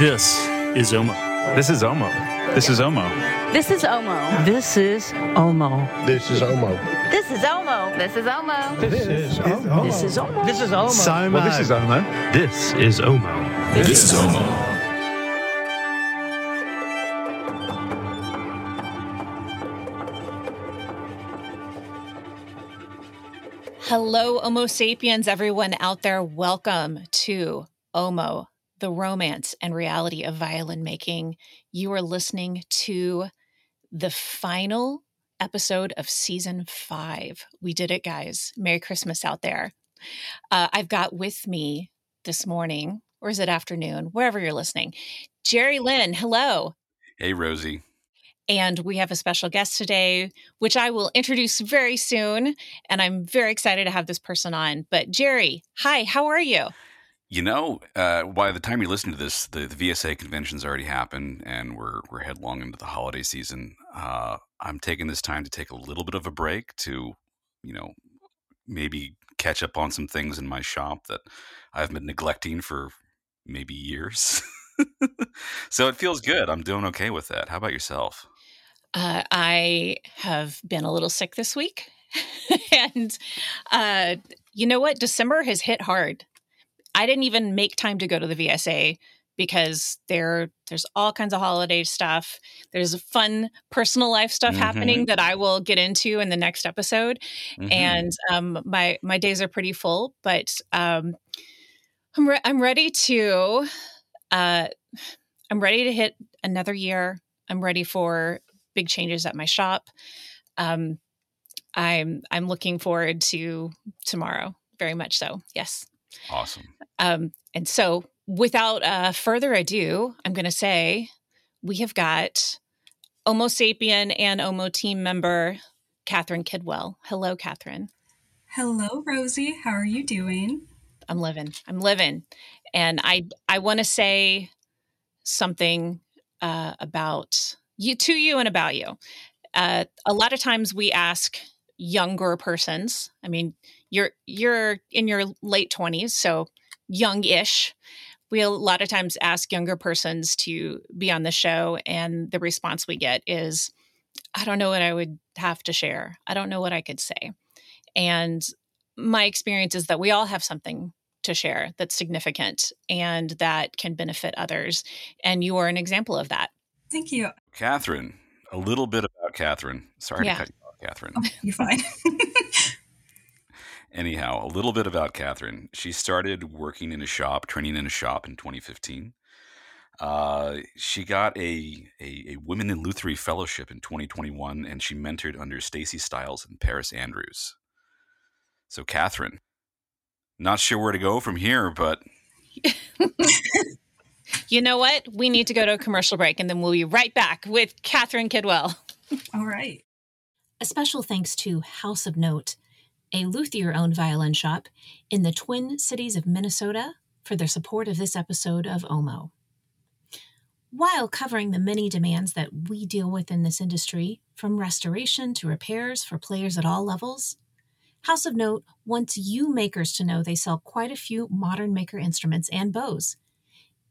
This is Omo. This is Omo. This is Omo. This is Omo. This is Omo. This is Omo. This is Omo. This is Omo. This is Omo. This is Omo. This is Omo. Simo. Well, this is Omo. This is Omo. This is Omo. Hello, Homo sapiens, everyone out there. Welcome to Omo, the romance and reality of violin making. You are listening to the final episode of season five. We did it, guys. Merry Christmas out there. Uh, I've got with me this morning, or is it afternoon, wherever you're listening, Jerry Lynn. Hello. Hey, Rozie. And we have a special guest today, which I will introduce very soon. And I'm very excited to have this person on. But Jerry, hi, how are you? You know, uh, by the time you listen to this, the, the VSA convention's already happened, and we're we're headlong into the holiday season. Uh, I'm taking this time to take a little bit of a break to, you know, maybe catch up on some things in my shop that I've been neglecting for maybe years. so it feels good. I'm doing okay with that. How about yourself? Uh, I have been a little sick this week. and uh, you know what? December has hit hard. I didn't even make time to go to the VSA because there there's all kinds of holiday stuff. There's fun personal life stuff Mhm. happening that I will get into in the next episode. Mhm. and um, my my days are pretty full. But um, I'm re- I'm ready to uh, I'm ready to hit another year. I'm ready for big changes at my shop. Um, I'm I'm looking forward to tomorrow very much. So yes. Awesome. Um, and so, without uh, further ado, I'm going to say we have got Homo sapien and Homo team member Katherine Kidwell. Hello, Katherine. Hello, Rozie. How are you doing? I'm living. I'm living, and I I want to say something uh, about you to you and about you. Uh, a lot of times we ask younger persons. I mean, you're you're in your late twenties, so young-ish. We a lot of times ask younger persons to be on the show, and the response we get is, "I don't know what I would have to share. I don't know what I could say." And my experience is that we all have something to share that's significant and that can benefit others. And you are an example of that. Thank you. Katherine, a little bit about Katherine. Sorry Yeah. to cut you off, Katherine. You're fine. Anyhow, a little bit about Katherine. She started working in a shop, training in a shop in 2015. Uh, she got a, a, a Women in Lutherie Fellowship in 2021, and she mentored under Stacy Stiles and Paris Andrews. So, Katherine, not sure where to go from here, but You know what? We need to go to a commercial break and then we'll be right back with Katherine Kidwell. All right. A special thanks to House of Note, a luthier owned violin shop in the Twin Cities of Minnesota, for their support of this episode of OMO. While covering the many demands that we deal with in this industry, from restoration to repairs for players at all levels, House of Note wants you makers to know they sell quite a few modern maker instruments and bows.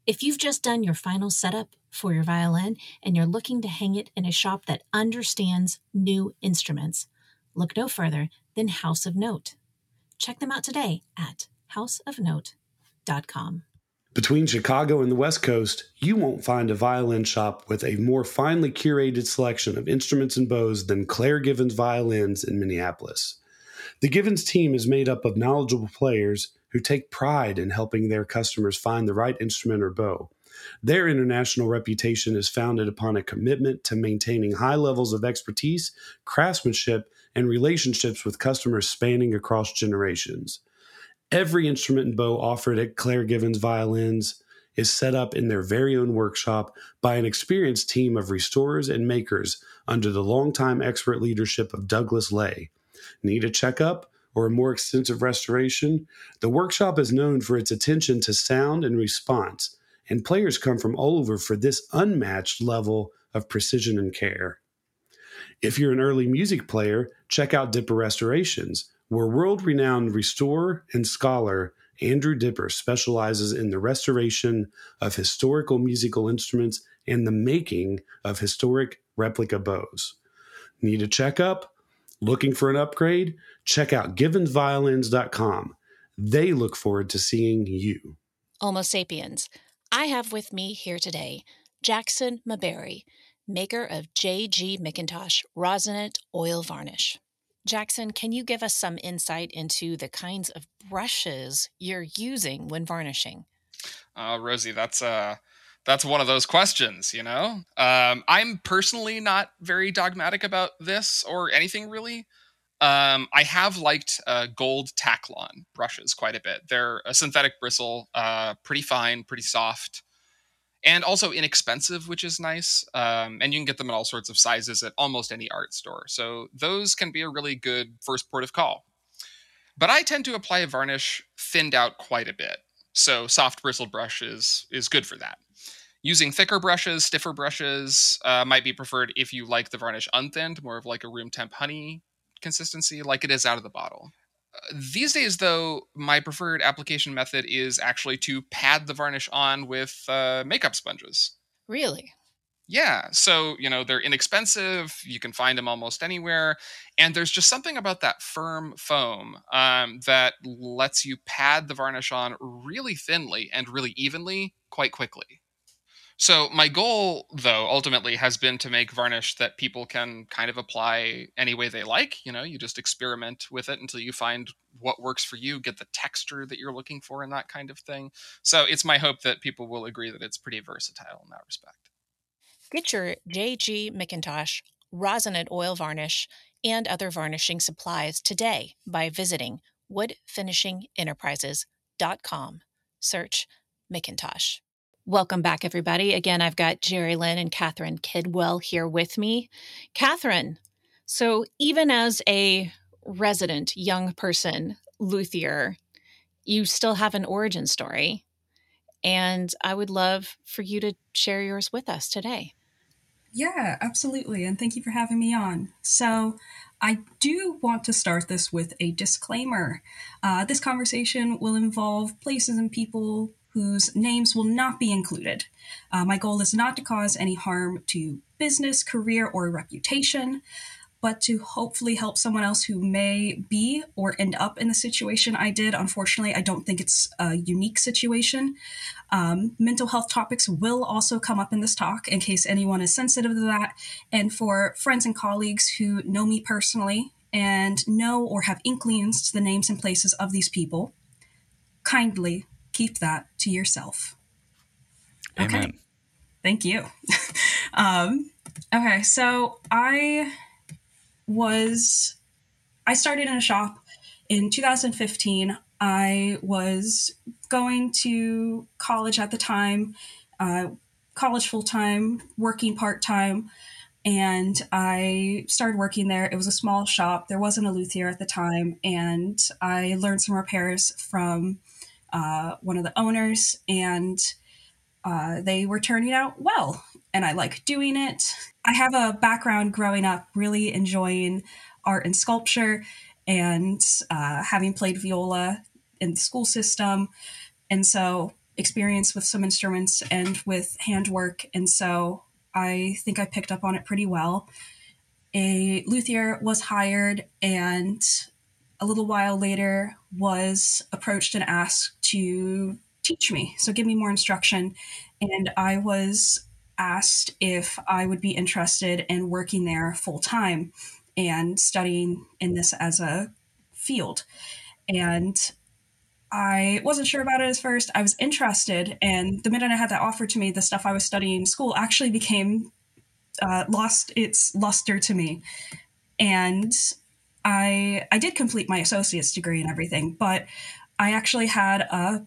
If you've just done your final setup for your violin and you're looking to hang it in a shop that understands new instruments, look no further than House of Note. Check them out today at houseofnote.com. Between Chicago and the West Coast, you won't find a violin shop with a more finely curated selection of instruments and bows than Claire Givens Violins in Minneapolis. The Givens team is made up of knowledgeable players who take pride in helping their customers find the right instrument or bow. Their international reputation is founded upon a commitment to maintaining high levels of expertise, craftsmanship, and relationships with customers spanning across generations. Every instrument and bow offered at Claire Givens Violins is set up in their very own workshop by an experienced team of restorers and makers under the longtime expert leadership of Douglas Lay. Need a checkup or a more extensive restoration? The workshop is known for its attention to sound and response, and players come from all over for this unmatched level of precision and care. If you're an early music player, check out Dipper Restorations, where world renowned restorer and scholar Andrew Dipper specializes in the restoration of historical musical instruments and the making of historic replica bows. Need a checkup? Looking for an upgrade? Check out givensviolins.com. They look forward to seeing you. Homo sapiens. I have with me here today Jackson Maberry, maker of J.G. McIntosh Rosinant Oil Varnish. Jackson, can you give us some insight into the kinds of brushes you're using when varnishing? Uh, Rozie, that's uh, that's one of those questions, you know. Um, I'm personally not very dogmatic about this or anything really. Um, I have liked uh, gold Taklon brushes quite a bit. They're a synthetic bristle, uh, pretty fine, pretty soft, and also inexpensive, which is nice. Um, and you can get them in all sorts of sizes at almost any art store. So those can be a really good first port of call. But I tend to apply a varnish thinned out quite a bit. So soft bristled brush is, is good for that. Using thicker brushes, stiffer brushes uh, might be preferred if you like the varnish unthinned, more of like a room temp honey consistency like it is out of the bottle. Uh, these days, though, my preferred application method is actually to pad the varnish on with uh, makeup sponges. Really? Yeah, so you know they're inexpensive. You can find them almost anywhere, and there's just something about that firm foam um, that lets you pad the varnish on really thinly and really evenly quite quickly. So my goal, though, ultimately has been to make varnish that people can kind of apply any way they like. You know, you just experiment with it until you find what works for you, get the texture that you're looking for, and that kind of thing. So it's my hope that people will agree that it's pretty versatile in that respect. Get your JG McIntosh Rosinant oil varnish and other varnishing supplies today by visiting woodfinishingenterprises.com. Search McIntosh. Welcome back, everybody. Again, I've got Jerry Lynn and Katherine Kidwell here with me. Katherine, so even as a resident young person, luthier, you still have an origin story. And I would love for you to share yours with us today. Yeah, absolutely. And thank you for having me on. So, I do want to start this with a disclaimer. Uh, this conversation will involve places and people whose names will not be included. Uh, my goal is not to cause any harm to business, career, or reputation, but to hopefully help someone else who may be or end up in the situation I did. Unfortunately, I don't think it's a unique situation. Um, mental health topics will also come up in this talk in case anyone is sensitive to that. And for friends and colleagues who know me personally and know or have inklings to the names and places of these people, kindly keep that to yourself. Amen. Okay. Thank you. um, okay, so I was, I started in a shop in 2015. I was going to college at the time, uh, college full time, working part time, and I started working there. It was a small shop. There wasn't a luthier at the time, and I learned some repairs from uh, one of the owners, and uh, they were turning out well. And I like doing it. I have a background growing up really enjoying art and sculpture and uh, having played viola in the school system. And so, experience with some instruments and with handwork. And so, I think I picked up on it pretty well. A luthier was hired, and a little while later was approached and asked to teach me so give me more instruction and i was asked if i would be interested in working there full time and studying in this as a field and I wasn't sure about it at first. I was interested, and the minute I had that offer to me, the stuff I was studying in school actually became uh, lost its luster to me. And I I did complete my associate's degree and everything, but I actually had a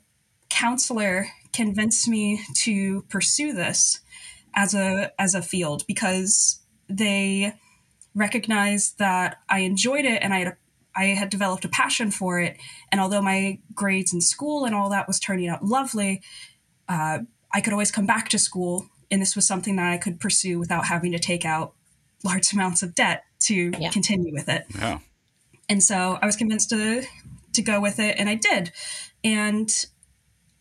counselor convince me to pursue this as a as a field because they recognized that I enjoyed it and I had I had developed a passion for it. And although my grades in school and all that was turning out lovely, uh, I could always come back to school, and this was something that I could pursue without having to take out large amounts of debt to yeah. continue with it. Yeah. And so I was convinced to to go with it, and I did. And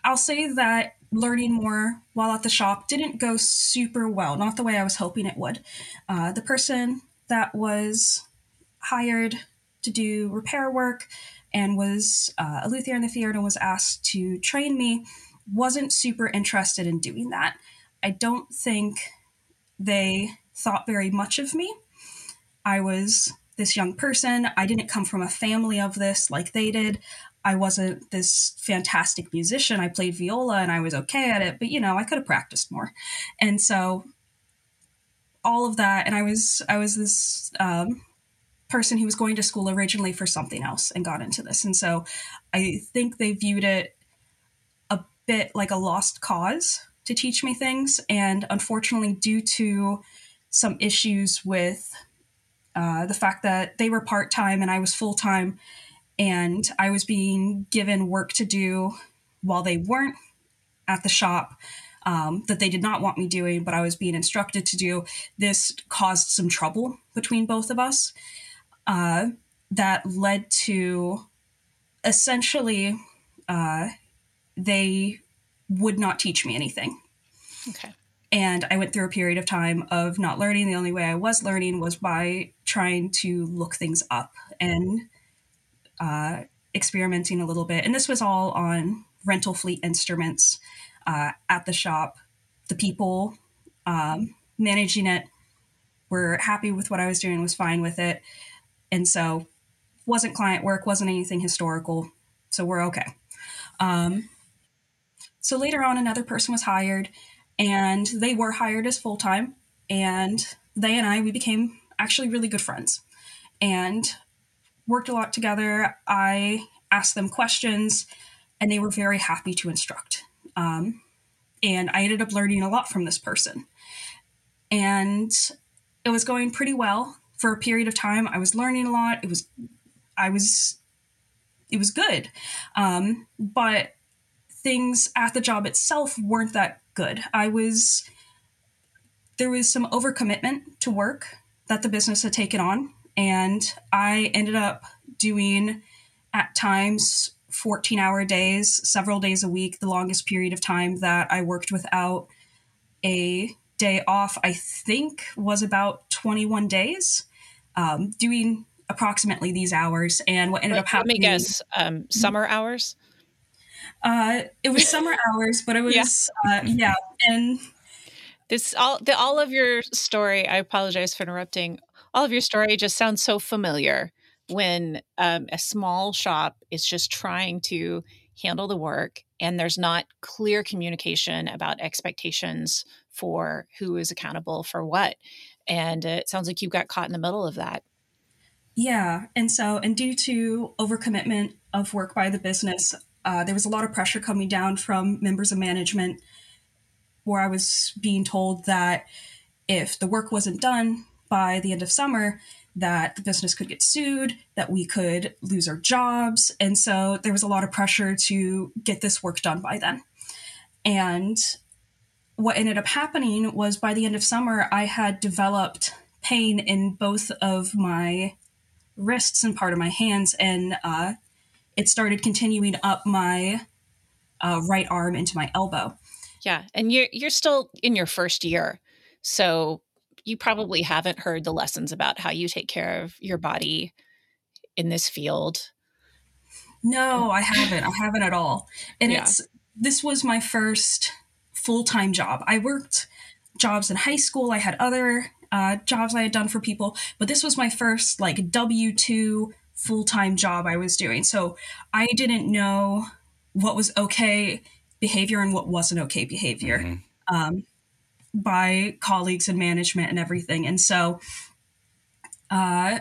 I'll say that learning more while at the shop didn't go super well, not the way I was hoping it would. Uh, the person that was hired to do repair work and was uh, a luthier in the field and was asked to train me wasn't super interested in doing that. I don't think they thought very much of me. I was this young person. I didn't come from a family of this like they did. I wasn't this fantastic musician. I played viola and I was okay at it, but you know, I could have practiced more. And so all of that and I was I was this um, person who was going to school originally for something else and got into this. And so I think they viewed it a bit like a lost cause to teach me things and unfortunately due to some issues with uh, the fact that they were part-time and I was full-time and I was being given work to do while they weren't at the shop um, that they did not want me doing, but I was being instructed to do. This caused some trouble between both of us uh, that led to essentially uh, they would not teach me anything. Okay. And I went through a period of time of not learning. The only way I was learning was by trying to look things up and uh, experimenting a little bit. And this was all on rental fleet instruments uh, at the shop. The people um, managing it were happy with what I was doing, was fine with it. And so wasn't client work, wasn't anything historical. So we're okay. Um, so later on, another person was hired, and they were hired as full time. And they and I, we became actually really good friends. And worked a lot together. I asked them questions, and they were very happy to instruct. Um, and I ended up learning a lot from this person. And it was going pretty well for a period of time. I was learning a lot. It was, I was, it was good. Um, but things at the job itself weren't that good. I was, there was some overcommitment to work that the business had taken on and I ended up doing at times 14 hour days, several days a week, the longest period of time that I worked without a day off, I think was about 21 days, um, doing approximately these hours. And what ended up happening. Let me guess, um, summer hours? Uh, it was summer hours, but it was, yeah. Uh, yeah. And this all the all of your story. I apologize for interrupting all of your story just sounds so familiar when um, a small shop is just trying to handle the work and there's not clear communication about expectations for who is accountable for what. And uh, it sounds like you got caught in the middle of that. Yeah. And so, and due to overcommitment of work by the business, uh, there was a lot of pressure coming down from members of management where I was being told that if the work wasn't done, by the end of summer that the business could get sued, that we could lose our jobs. And so there was a lot of pressure to get this work done by then. And what ended up happening was by the end of summer, I had developed pain in both of my wrists and part of my hands. And uh, it started continuing up my uh, right arm into my elbow. Yeah. And you're, you're still in your first year. So you probably haven't heard the lessons about how you take care of your body in this field. No, I haven't. I haven't at all. And yeah. it's this was my first full-time job. I worked jobs in high school. I had other uh, jobs I had done for people, but this was my first like W two full-time job I was doing. So I didn't know what was okay behavior and what wasn't okay behavior. Mm-hmm. Um, by colleagues and management and everything. And so, uh,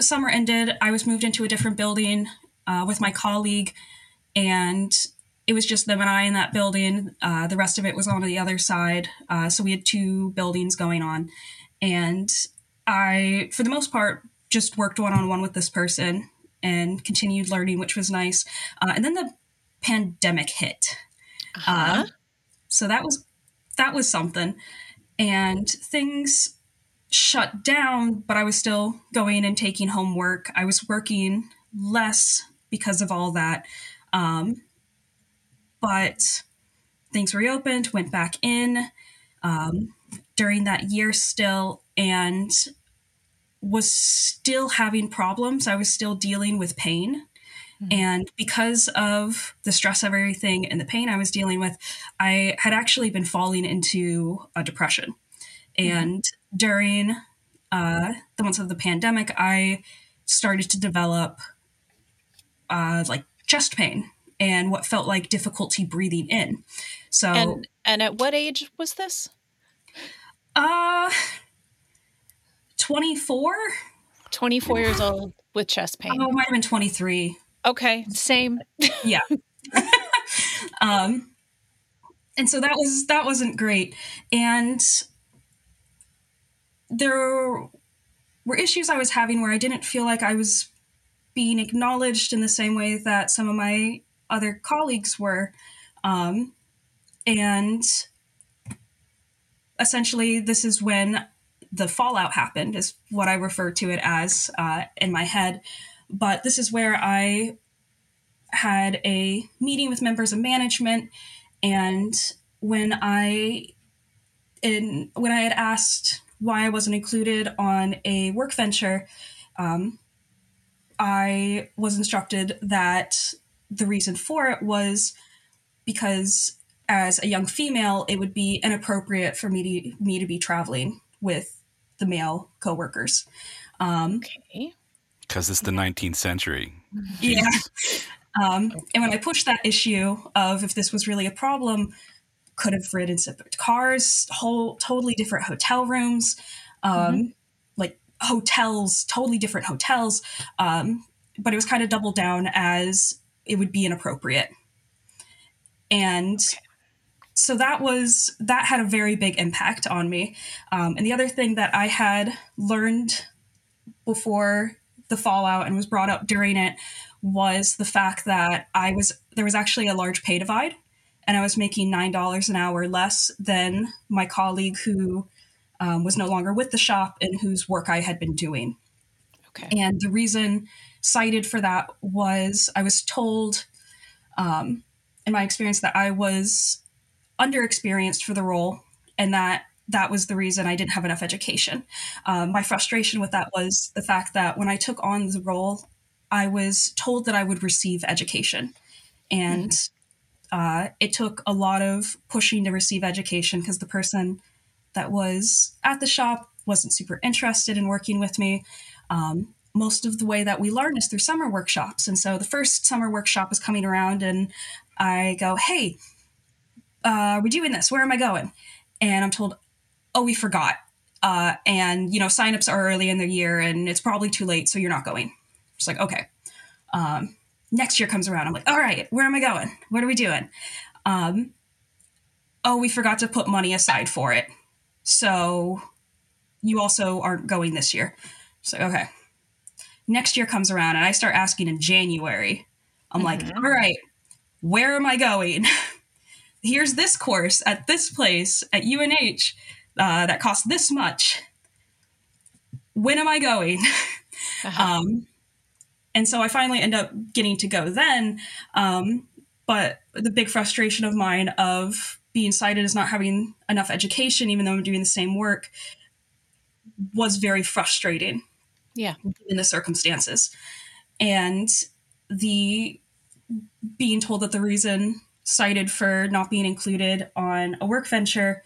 summer ended. I was moved into a different building uh, with my colleague, and it was just them and I in that building. Uh, the rest of it was on the other side. Uh, so we had two buildings going on. And I, for the most part, just worked one on one with this person and continued learning, which was nice. Uh, and then the pandemic hit. Uh-huh. Uh, so that was that was something. And things shut down, but I was still going and taking homework. I was working less because of all that. Um, but things reopened, went back in um, during that year still, and was still having problems. I was still dealing with pain. And because of the stress of everything and the pain I was dealing with, I had actually been falling into a depression. And during uh, the months of the pandemic, I started to develop uh, like chest pain and what felt like difficulty breathing in. So, And and at what age was this? uh, 24? 24 years old with chest pain. Oh, it might have been 23. Okay, same. yeah um and so that was that wasn't great and there were issues i was having where i didn't feel like i was being acknowledged in the same way that some of my other colleagues were um and essentially this is when the fallout happened is what i refer to it as uh, in my head. But this is where i had a meeting with members of management and when i in when i had asked why i wasn't included on a work venture um, i was instructed that the reason for it was because as a young female it would be inappropriate for me to me to be traveling with the male coworkers um, Okay. Because it's the 19th century. yeah um, and when I pushed that issue of if this was really a problem, could have ridden separate cars, whole totally different hotel rooms, um, like hotels, totally different hotels. Um, but it was kind of doubled down as it would be inappropriate. And so that was that had a very big impact on me. Um, and the other thing that I had learned before the fallout and was brought up during it was the fact that I was there was actually a large pay divide, and I was making nine dollars an hour less than my colleague who um, was no longer with the shop and whose work I had been doing. Okay. And the reason cited for that was I was told, um, in my experience, that I was underexperienced for the role, and that that was the reason I didn't have enough education. Um, my frustration with that was the fact that when I took on the role, I was told that I would receive education. And uh, it took a lot of pushing to receive education because the person that was at the shop wasn't super interested in working with me. Um, most of the way that we learn is through summer workshops. And so the first summer workshop is coming around, and I go, Hey, uh, we're doing this. Where am I going? And I'm told, Oh, we forgot. Uh, and, you know, signups are early in the year and it's probably too late, so you're not going. Just like, okay. Um, next year comes around. I'm like, all right, where am I going? What are we doing? Um, oh, we forgot to put money aside for it. So you also aren't going this year. So, okay. Next year comes around and I start asking in January. I'm like, all right, where am I going? Here's this course at this place at UNH uh, that costs this much. When am I going? um, and so I finally end up getting to go then. Um, but the big frustration of mine of being cited as not having enough education, even though I'm doing the same work, was very frustrating Yeah. in the circumstances. And the being told that the reason cited for not being included on a work venture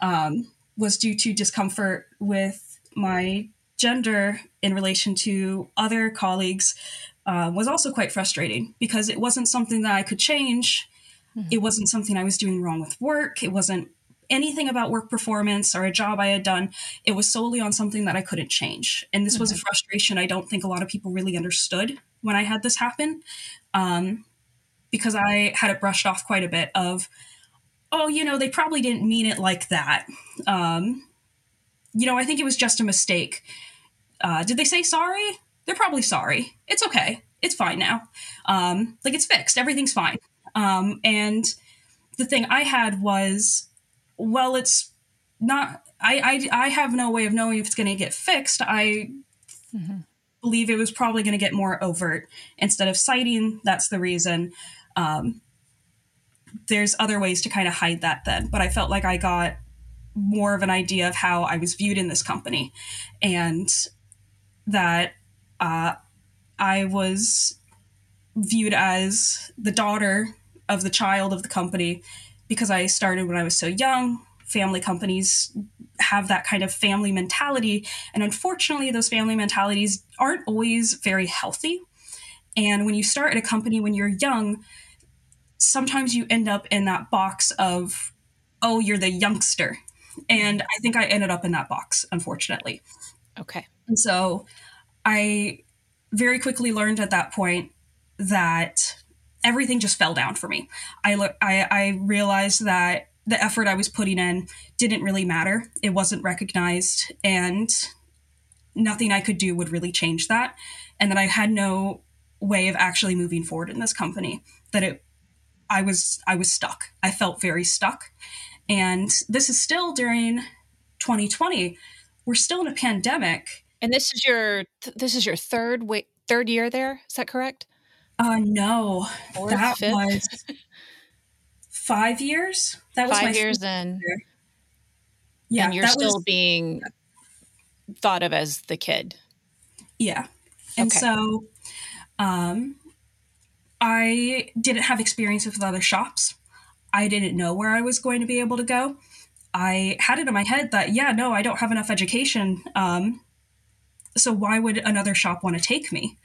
um, was due to discomfort with my gender in relation to other colleagues uh, was also quite frustrating because it wasn't something that I could change. It wasn't something I was doing wrong with work. It wasn't anything about work performance or a job I had done. It was solely on something that I couldn't change. And this was a frustration I don't think a lot of people really understood when I had this happen um, because I had it brushed off quite a bit of, oh, you know, they probably didn't mean it like that. Um, you know, I think it was just a mistake. Uh, did they say sorry? They're probably sorry. It's okay. It's fine now. Um, like it's fixed. Everything's fine. Um, and the thing I had was, well, it's not. I I, I have no way of knowing if it's going to get fixed. I believe it was probably going to get more overt instead of citing. That's the reason. Um, there's other ways to kind of hide that then. But I felt like I got more of an idea of how I was viewed in this company and that uh, I was viewed as the daughter of the child of the company because I started when I was so young. Family companies have that kind of family mentality. And unfortunately, those family mentalities aren't always very healthy. And when you start at a company when you're young, sometimes you end up in that box of, oh, you're the youngster. And I think I ended up in that box, unfortunately. Okay. And so I very quickly learned at that point that everything just fell down for me. I, I, I realized that the effort I was putting in didn't really matter. It wasn't recognized, and nothing I could do would really change that. And that I had no way of actually moving forward in this company. That it, I was, I was stuck. I felt very stuck. And this is still during 2020. We're still in a pandemic. And this is your this is your third wait, third year there. Is that correct? Uh no. Fourth, that fifth? was five years. That was Five my years fifth in. year. Yeah, and you're still was- being thought of as the kid. Yeah. And Okay. so um, I didn't have experience with other shops. I didn't know where I was going to be able to go. I had it in my head that, yeah, no, I don't have enough education. Um, so why would another shop want to take me?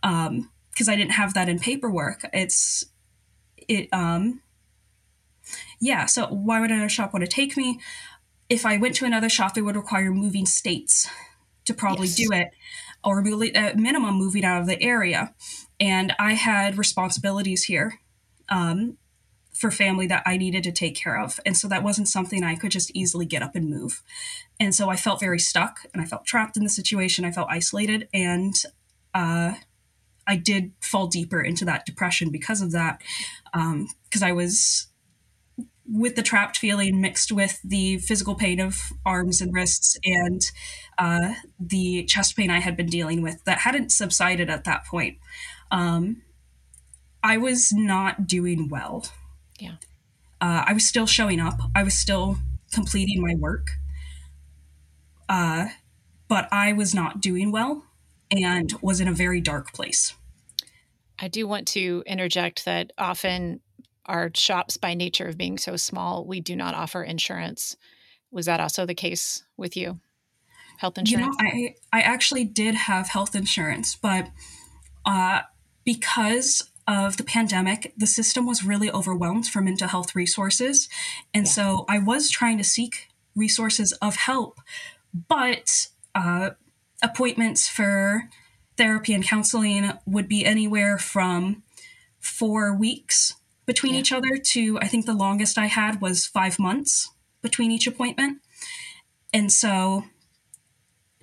Because I didn't have that in paperwork. It's, it, um, yeah, so why would another shop want to take me? If I went to another shop, it would require moving states to probably Yes. do it, or at minimum moving out of the area. And I had responsibilities here um, for family that I needed to take care of, and so that wasn't something I could just easily get up and move. And so I felt very stuck, and I felt trapped in the situation. I felt isolated, and uh, I did fall deeper into that depression because of that, because I was with the trapped feeling mixed with the physical pain of arms and wrists and uh, the chest pain I had been dealing with that hadn't subsided at that point. Um, I was not doing well. Yeah. Uh, I was still showing up. I was still completing my work. Uh, but I was not doing well and was in a very dark place. I do want to interject that often our shops, by nature of being so small, we do not offer insurance. Was that also the case with you? Health insurance? You know? I I actually did have health insurance, but uh, because of the pandemic, the system was really overwhelmed for mental health resources, and so I was trying to seek resources of help, but uh, appointments for therapy and counseling would be anywhere from four weeks between Yeah. each other to I think the longest I had was five months between each appointment. And so,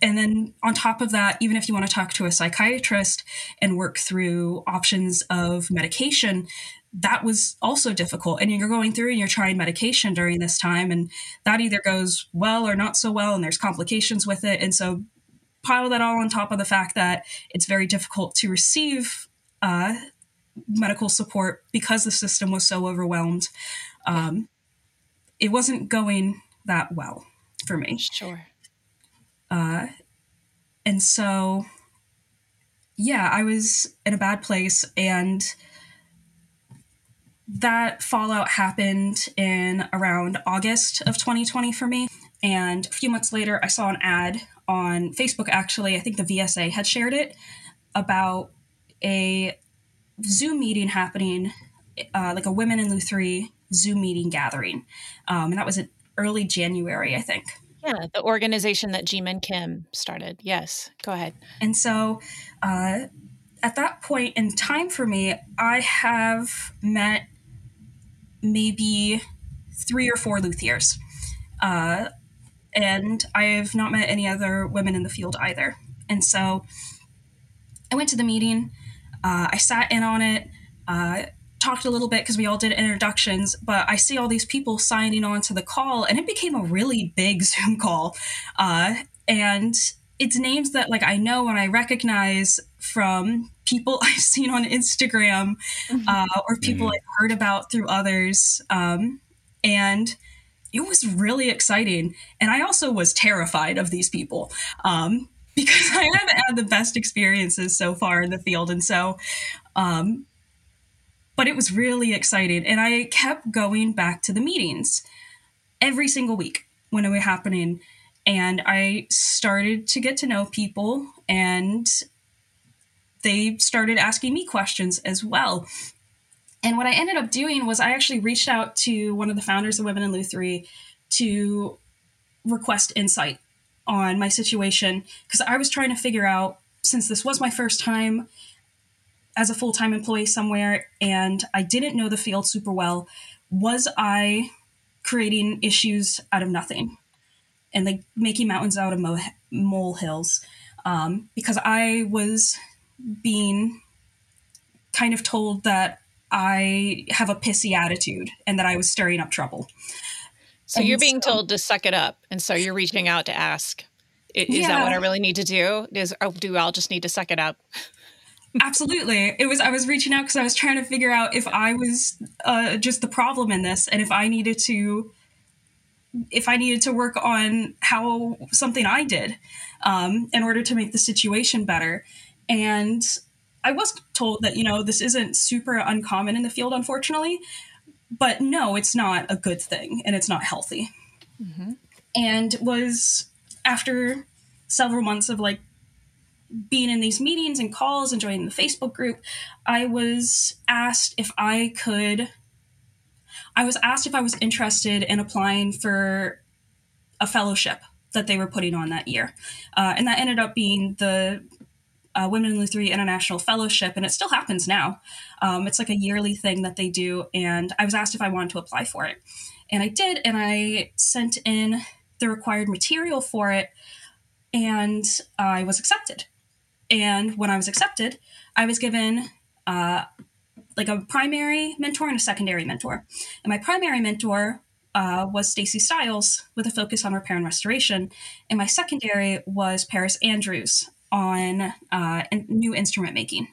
and then on top of that, even if you want to talk to a psychiatrist and work through options of medication, that was also difficult. And you're going through and you're trying medication during this time, and that either goes well or not so well, and there's complications with it. And so, pile that all on top of the fact that it's very difficult to receive uh, medical support because the system was so overwhelmed. Um, It wasn't going that well for me. Sure. And so, yeah, I was in a bad place. And that fallout happened in around August of 2020 for me. And a few months later, I saw an ad on Facebook, actually. I think the VSA had shared it about a Zoom meeting happening, uh, like a Women in Lutherie Zoom meeting gathering. Um, and that was in early January, I think. Yeah, the organization that Jimin Kim started. Yes, go ahead. And so uh, at that point in time for me, I have met maybe three or four luthiers. Uh, and I have not met any other women in the field either. And so I went to the meeting, uh, I sat in on it, uh, talked a little bit because we all did introductions, but I see all these people signing on to the call, and it became a really big Zoom call. Uh, and it's names that like I know and I recognize from people I've seen on Instagram uh, or people Mhm. I've heard about through others. Um, and it was really exciting. And I also was terrified of these people um, because I haven't had the best experiences so far in the field. And so, um, but it was really exciting. And I kept going back to the meetings every single week when it was happening. And I started to get to know people, and they started asking me questions as well. And what I ended up doing was I actually reached out to one of the founders of Women in Lutherie to request insight on my situation because I was trying to figure out since this was my first time as a full time employee somewhere and I didn't know the field super well, was I creating issues out of nothing and like making mountains out of mo- molehills? Um, because I was being kind of told that I have a pissy attitude and that I was stirring up trouble. So And you're being so- told to suck it up, and so you're reaching out to ask, "I- "Is that what I really need to do? Is or do I just need to suck it up?" Absolutely. It was I was reaching out because I was trying to figure out if I was uh, just the problem in this and if I needed to if I needed to work on how something I did um, in order to make the situation better. And I was told that, you know, this isn't super uncommon in the field, unfortunately. But no, it's not a good thing and it's not healthy. And was after several months of like being in these meetings and calls and joining the Facebook group, I was asked if I could. I was asked if I was interested in applying for a fellowship that they were putting on that year. Uh, and that ended up being the uh, Women in Lutherie International Fellowship, and it still happens now. Um, it's like a yearly thing that they do, and I was asked if I wanted to apply for it. And I did, and I sent in the required material for it, and I was accepted. And when I was accepted, I was given uh, like a primary mentor and a secondary mentor. And my primary mentor uh, was Stacy Stiles with a focus on repair and restoration, and my secondary was Paris Andrews on uh, new instrument making.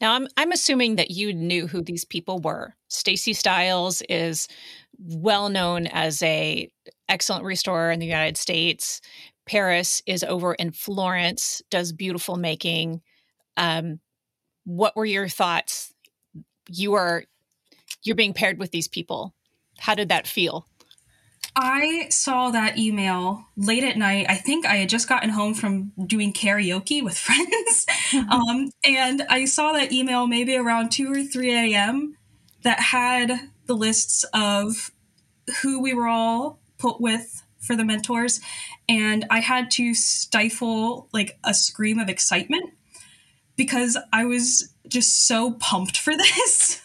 Now, I'm I'm assuming that you knew who these people were. Stacy Stiles is well known as a excellent restorer in the United States. Paris is over in Florence, does beautiful making. Um, what were your thoughts? You are you're being paired with these people. How did that feel? I saw that email late at night. I think I had just gotten home from doing karaoke with friends. um, and I saw that email maybe around 2 or 3 a.m. that had the lists of who we were all put with for the mentors. And I had to stifle like a scream of excitement because I was just so pumped for this.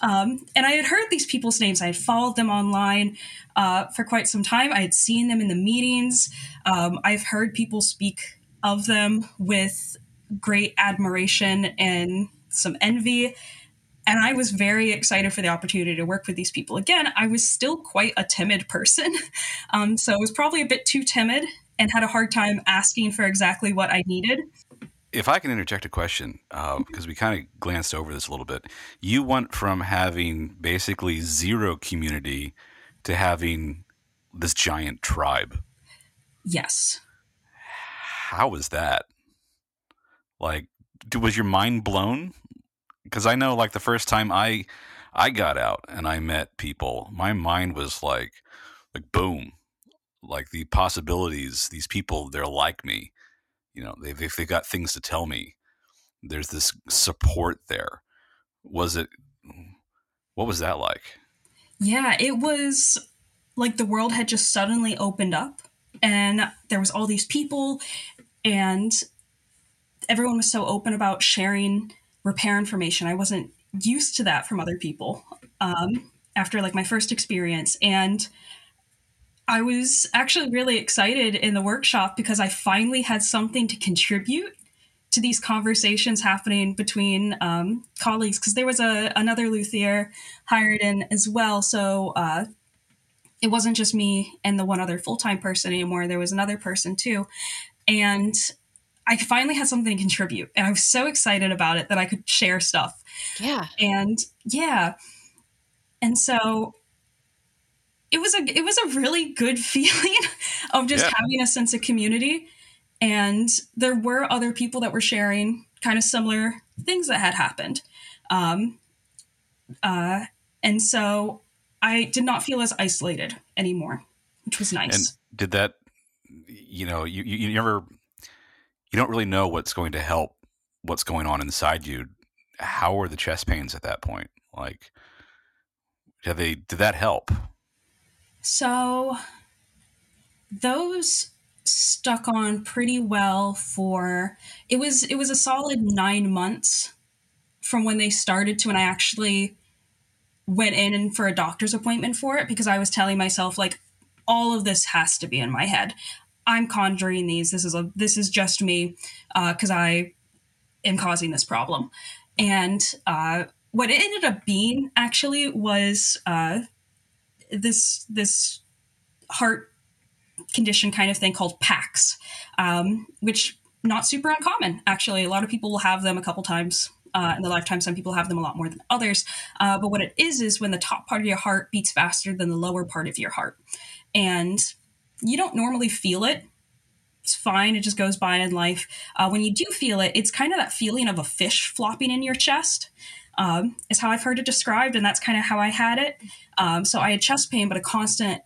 Um, and I had heard these people's names. I had followed them online uh, for quite some time. I had seen them in the meetings. Um, I've heard people speak of them with great admiration and some envy. And I was very excited for the opportunity to work with these people. Again, I was still quite a timid person. Um, so I was probably a bit too timid and had a hard time asking for exactly what I needed. If I can interject a question, uh, because we kind of glanced over this a little bit, you went from having basically zero community to having this giant tribe. Yes. How was that? Like, was your mind blown? Because I know, like, the first time I I got out and I met people, my mind was like, like boom, like the possibilities. These people, they're like me. You know, they've they've got things to tell me. There's this support there. Was it? What was that like? Yeah, it was like the world had just suddenly opened up and there was all these people and everyone was so open about sharing repair information. I wasn't used to that from other people um, after like my first experience and I was actually really excited in the workshop because I finally had something to contribute to these conversations happening between um, colleagues because there was a another luthier hired in as well. So uh, it wasn't just me and the one other full time person anymore. There was another person too, and I finally had something to contribute, and I was so excited about it that I could share stuff. Yeah. And yeah, and so it was a it was a really good feeling of just Yeah. having a sense of community. And there were other people that were sharing kind of similar things that had happened. Um, uh, and so I did not feel as isolated anymore, which was nice. And did that, you know, you, you, you never, you don't really know what's going to help what's going on inside you. How were the chest pains at that point? Like, did they, did that help? So those stuck on pretty well for it was it was a solid 9 months from when they started to when I actually went in for a doctor's appointment for it because I was telling myself like all of this has to be in my head. I'm conjuring these. This is a this is just me because I am causing this problem. And uh, what it ended up being actually was uh, this this heart condition kind of thing called PACs, um, which not super uncommon actually. A lot of people will have them a couple times uh, in the lifetime. Some people have them a lot more than others. Uh, but what it is is when the top part of your heart beats faster than the lower part of your heart, and you don't normally feel it. It's fine. It just goes by in life. Uh, when you do feel it, it's kind of that feeling of a fish flopping in your chest. Um, is how I've heard it described, and that's kind of how I had it. Um, so I had chest pain, but a constant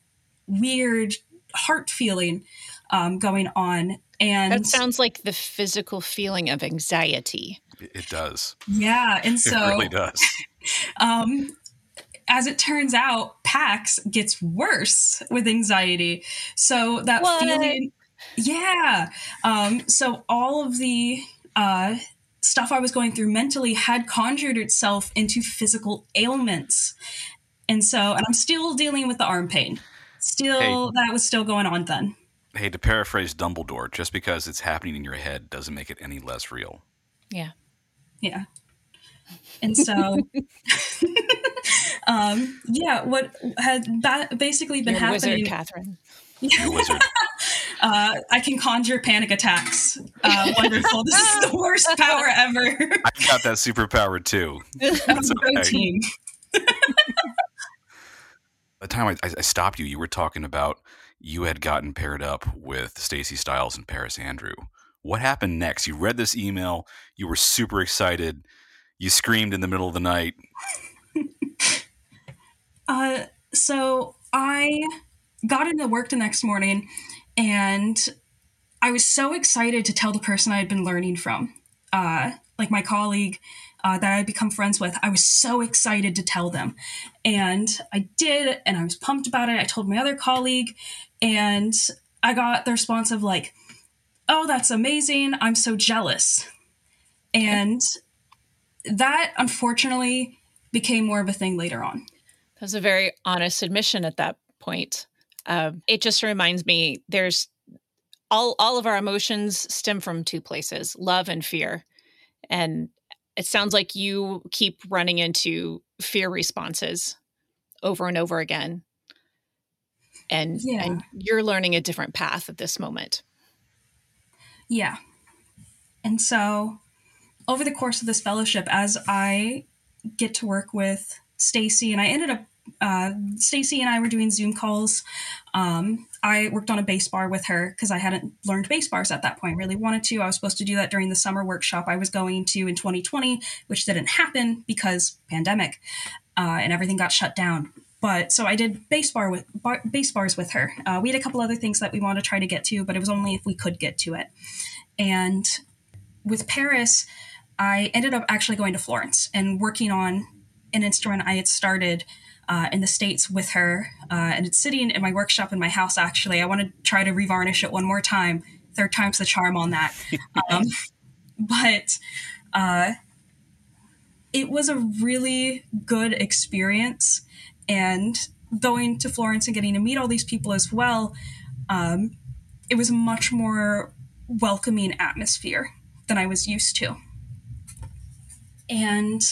weird heart feeling um, going on. And That sounds like the physical feeling of anxiety. It, it does. yeah, and so it really does. um, as it turns out, PACs gets worse with anxiety. So that What? feeling, yeah. Um, so all of the uh, stuff I was going through mentally had conjured itself into physical ailments. And so, and I'm still dealing with the arm pain. Still, that was still going on then. Hey, to paraphrase Dumbledore, just because it's happening in your head doesn't make it any less real. Yeah. Yeah. And so, um, yeah, what had ba- basically been You're a happening. wizard, Katherine. You're a wizard. uh, I can conjure panic attacks. Uh, wonderful. this is the worst power ever. I got that superpower too. That's okay. go team. the time I, I stopped you, you were talking about you had gotten paired up with Stacy Styles and Paris Andrew. What happened next? You read this email. You were super excited. You screamed in the middle of the night. Uh, so I got into work the next morning and I was so excited to tell the person I had been learning from, uh, like my colleague uh, that I had become friends with. I was so excited to tell them. And I did, and I was pumped about it. I told my other colleague, and I got the response of, like, oh, that's amazing. I'm so jealous. And that unfortunately became more of a thing later on. That was a very honest admission at that point. Um, it just reminds me there's all all of our emotions stem from two places love and fear and it sounds like you keep running into fear responses over and over again and Yeah. and you're learning a different path at this moment Yeah. And so over the course of this fellowship, as I get to work with Stacy, and I ended up uh, Stacy and I were doing Zoom calls. Um, I worked on a bass bar with her because I hadn't learned bass bars at that point. Really wanted to. I was supposed to do that during the summer workshop I was going to in 2020, which didn't happen because pandemic uh, and everything got shut down. But so I did bass bar with bar, bass bars with her. Uh, we had a couple other things that we wanted to try to get to, but it was only if we could get to it. And with Paris, I ended up actually going to Florence and working on an instrument I had started uh, in the States with her. Uh, and it's sitting in my workshop in my house, actually. I want to try to revarnish it one more time. Third time's the charm on that. um, but uh, it was a really good experience. And going to Florence and getting to meet all these people as well, um, it was a much more welcoming atmosphere than I was used to. And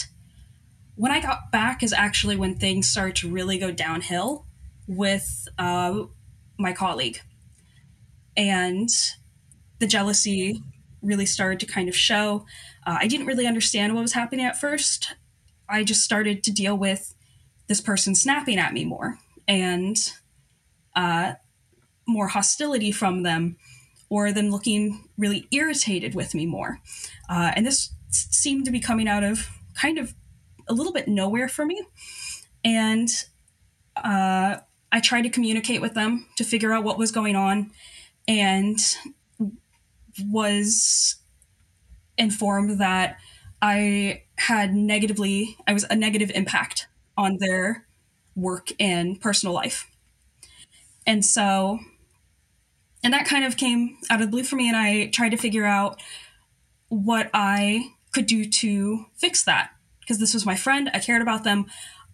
when I got back is actually when things started to really go downhill with uh, my colleague. And the jealousy really started to kind of show. Uh, I didn't really understand what was happening at first. I just started to deal with this person snapping at me more and uh, more hostility from them or them looking really irritated with me more. Uh, and this seemed to be coming out of kind of a little bit nowhere for me. And uh, I tried to communicate with them to figure out what was going on and was informed that I had negatively, I was a negative impact on their work and personal life. And so, and that kind of came out of the blue for me. And I tried to figure out what I could do to fix that because this was my friend. I cared about them.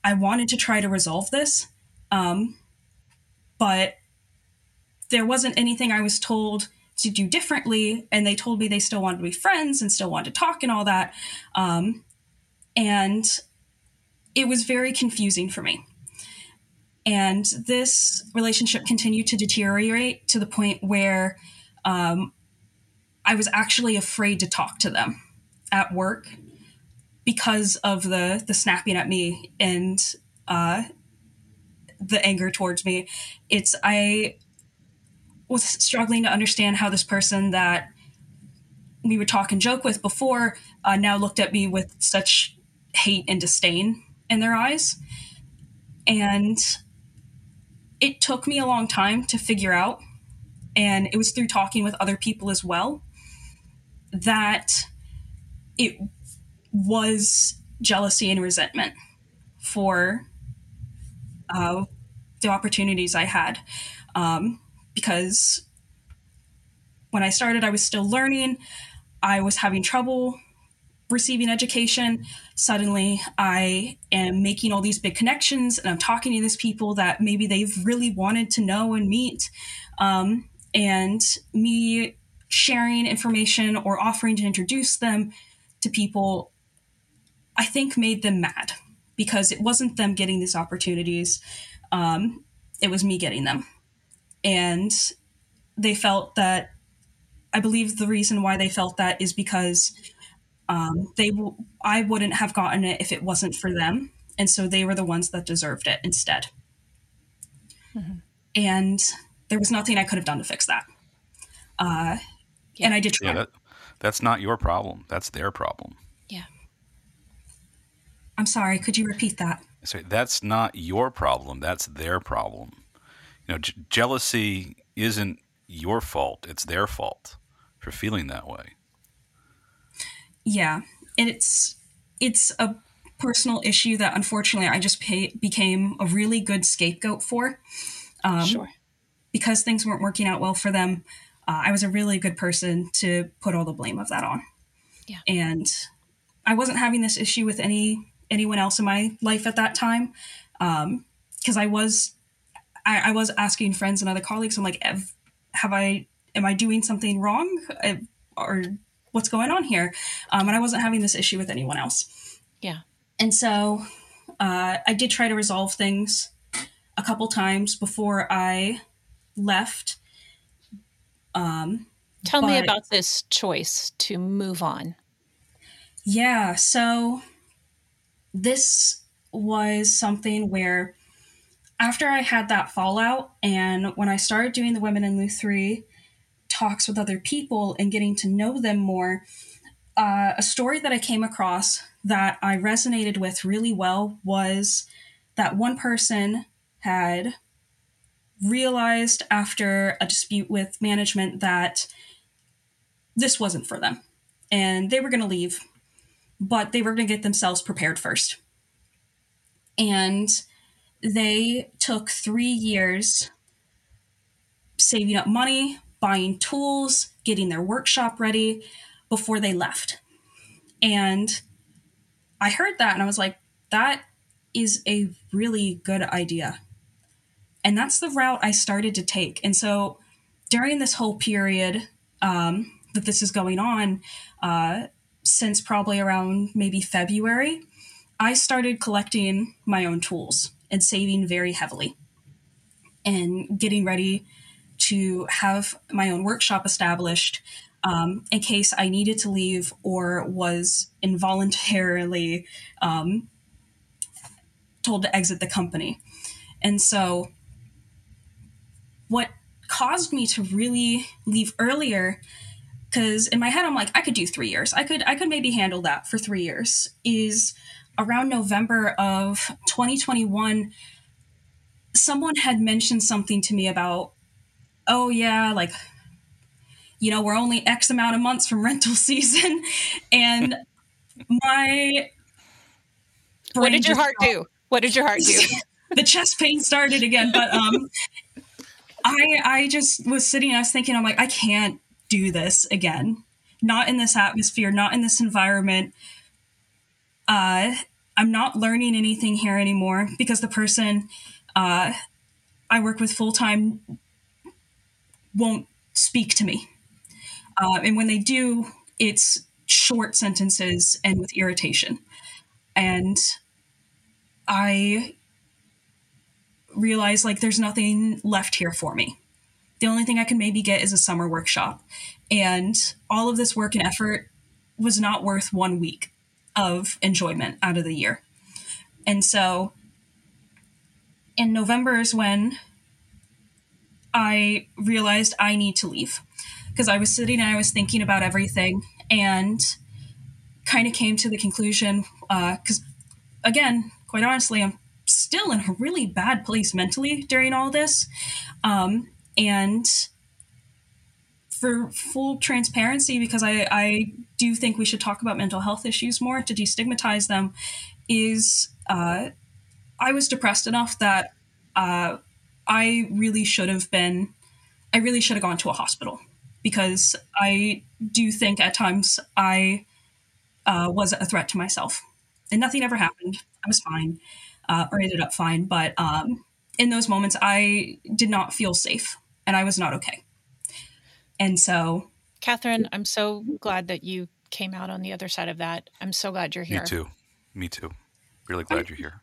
I wanted to try to resolve this. Um, but there wasn't anything I was told to do differently. And they told me they still wanted to be friends and still wanted to talk and all that. Um, and it was very confusing for me. And this relationship continued to deteriorate to the point where um, I was actually afraid to talk to them at work because of the the snapping at me and uh, the anger towards me. It's I was struggling to understand how this person that we would talk and joke with before uh, now looked at me with such hate and disdain in their eyes. And it took me a long time to figure out, and it was through talking with other people as well, that it was jealousy and resentment for uh, the opportunities I had. Um, because when I started, I was still learning. I was having trouble receiving education. Suddenly, I am making all these big connections and I'm talking to these people that maybe they've really wanted to know and meet. Um, and me sharing information or offering to introduce them to people, I think made them mad because it wasn't them getting these opportunities, um, it was me getting them. And they felt that, I believe the reason why they felt that is because um, they w- I wouldn't have gotten it if it wasn't for them. And so they were the ones that deserved it instead. Mm-hmm. And there was nothing I could have done to fix that. Uh, yeah. And I did try. Yeah, that, that's not your problem. That's their problem. Yeah. I'm sorry. Could you repeat that? Sorry, that's not your problem. That's their problem. You know, j- jealousy isn't your fault. It's their fault for feeling that way. Yeah, and it's it's a personal issue that unfortunately I just pay, became a really good scapegoat for. Um, sure. Because things weren't working out well for them, uh, I was a really good person to put all the blame of that on. Yeah. And I wasn't having this issue with any anyone else in my life at that time, because um, I was I, I, was asking friends and other colleagues. I'm like, have, have I am I doing something wrong, or what's going on here? Um, and I wasn't having this issue with anyone else. Yeah. And so uh, I did try to resolve things a couple times before I left. Um, Tell but, me about this choice to move on. Yeah. So this was something where after I had that fallout and when I started doing the Women in Lutherie talks with other people and getting to know them more, uh, a story that I came across that I resonated with really well was that one person had realized after a dispute with management that this wasn't for them and they were going to leave, but they were going to get themselves prepared first. And they took three years saving up money, buying tools, getting their workshop ready before they left. And I heard that and I was like, that is a really good idea. And that's the route I started to take. And so during this whole period um, that this is going on, uh, since probably around maybe February, I started collecting my own tools and saving very heavily and getting ready to have my own workshop established um, in case I needed to leave or was involuntarily um, told to exit the company. And so, what caused me to really leave earlier because in my head i'm like i could do three years i could i could maybe handle that for three years is around november of 2021 someone had mentioned something to me about oh yeah like you know we're only x amount of months from rental season and my what did your heart do? What did your heart do? the chest pain started again but um i i just was sitting and i was thinking i'm like i can't do this again. Not in this atmosphere not in this environment. Uh i'm not learning anything here anymore because the person uh i work with full time won't speak to me. Uh, and when they do it's short sentences and with irritation. And i realize like there's nothing left here for me. The only thing I can maybe get is a summer workshop. And all of this work and effort was not worth one week of enjoyment out of the year. And so in November is when I realized I need to leave because I was sitting and I was thinking about everything and kind of came to the conclusion because, again, quite honestly, I'm still in a really bad place mentally during all this. Um, and for full transparency, because I, I do think we should talk about mental health issues more to destigmatize them, is uh, I was depressed enough that uh, I really should have been, I really should have gone to a hospital because I do think at times I uh, was a threat to myself. And nothing ever happened. I was fine uh, or ended up fine. But um, in those moments, I did not feel safe and I was not okay. And so, Katherine, I'm so glad that you came out on the other side of that. I'm so glad you're here. Me too. Me too. Really glad you're here.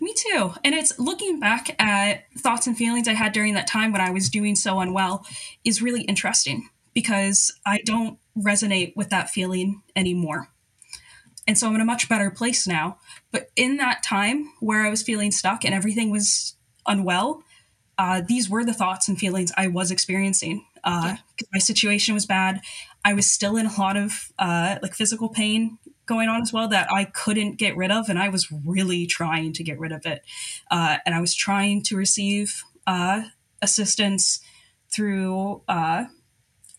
Me too. And it's looking back at thoughts and feelings I had during that time when I was doing so unwell is really interesting because I don't resonate with that feeling anymore. And so I'm in a much better place now. But in that time where I was feeling stuck and everything was unwell, uh, these were the thoughts and feelings I was experiencing. Uh, yeah. My situation was bad. I was still in a lot of uh, like physical pain going on as well that I couldn't get rid of, and I was really trying to get rid of it. Uh, and I was trying to receive uh, assistance through uh,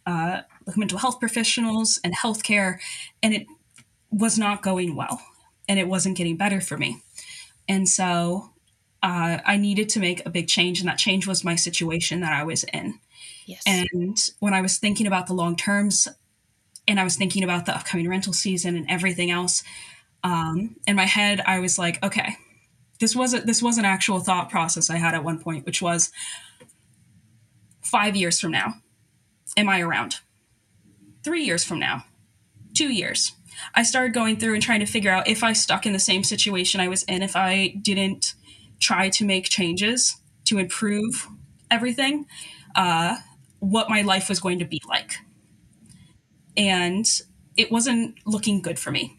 uh, mental health professionals and healthcare, and it was not going well, and it wasn't getting better for me. And so uh, I needed to make a big change, and that change was my situation that I was in. Yes. And when I was thinking about the long terms, and I was thinking about the upcoming rental season and everything else, um, in my head, I was like, okay, this wasn't this was an actual thought process I had at one point, which was five years from now, am I around? Three years from now, two years. I started going through and trying to figure out if I stuck in the same situation I was in, if I didn't try to make changes to improve everything, uh, what my life was going to be like. And it wasn't looking good for me.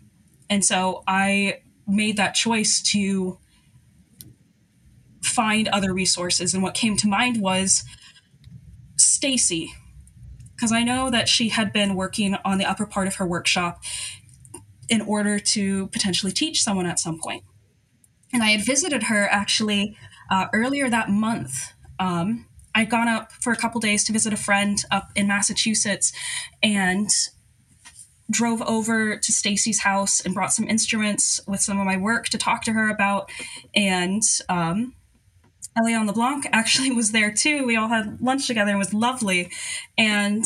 And so I made that choice to find other resources. And what came to mind was Stacy, because I know that she had been working on the upper part of her workshop in order to potentially teach someone at some point. And I had visited her actually uh, earlier that month. Um, I'd gone up for a couple days to visit a friend up in Massachusetts and drove over to Stacy's house and brought some instruments with some of my work to talk to her about. And um, Eliane LeBlanc actually was there too. We all had lunch together and it was lovely. And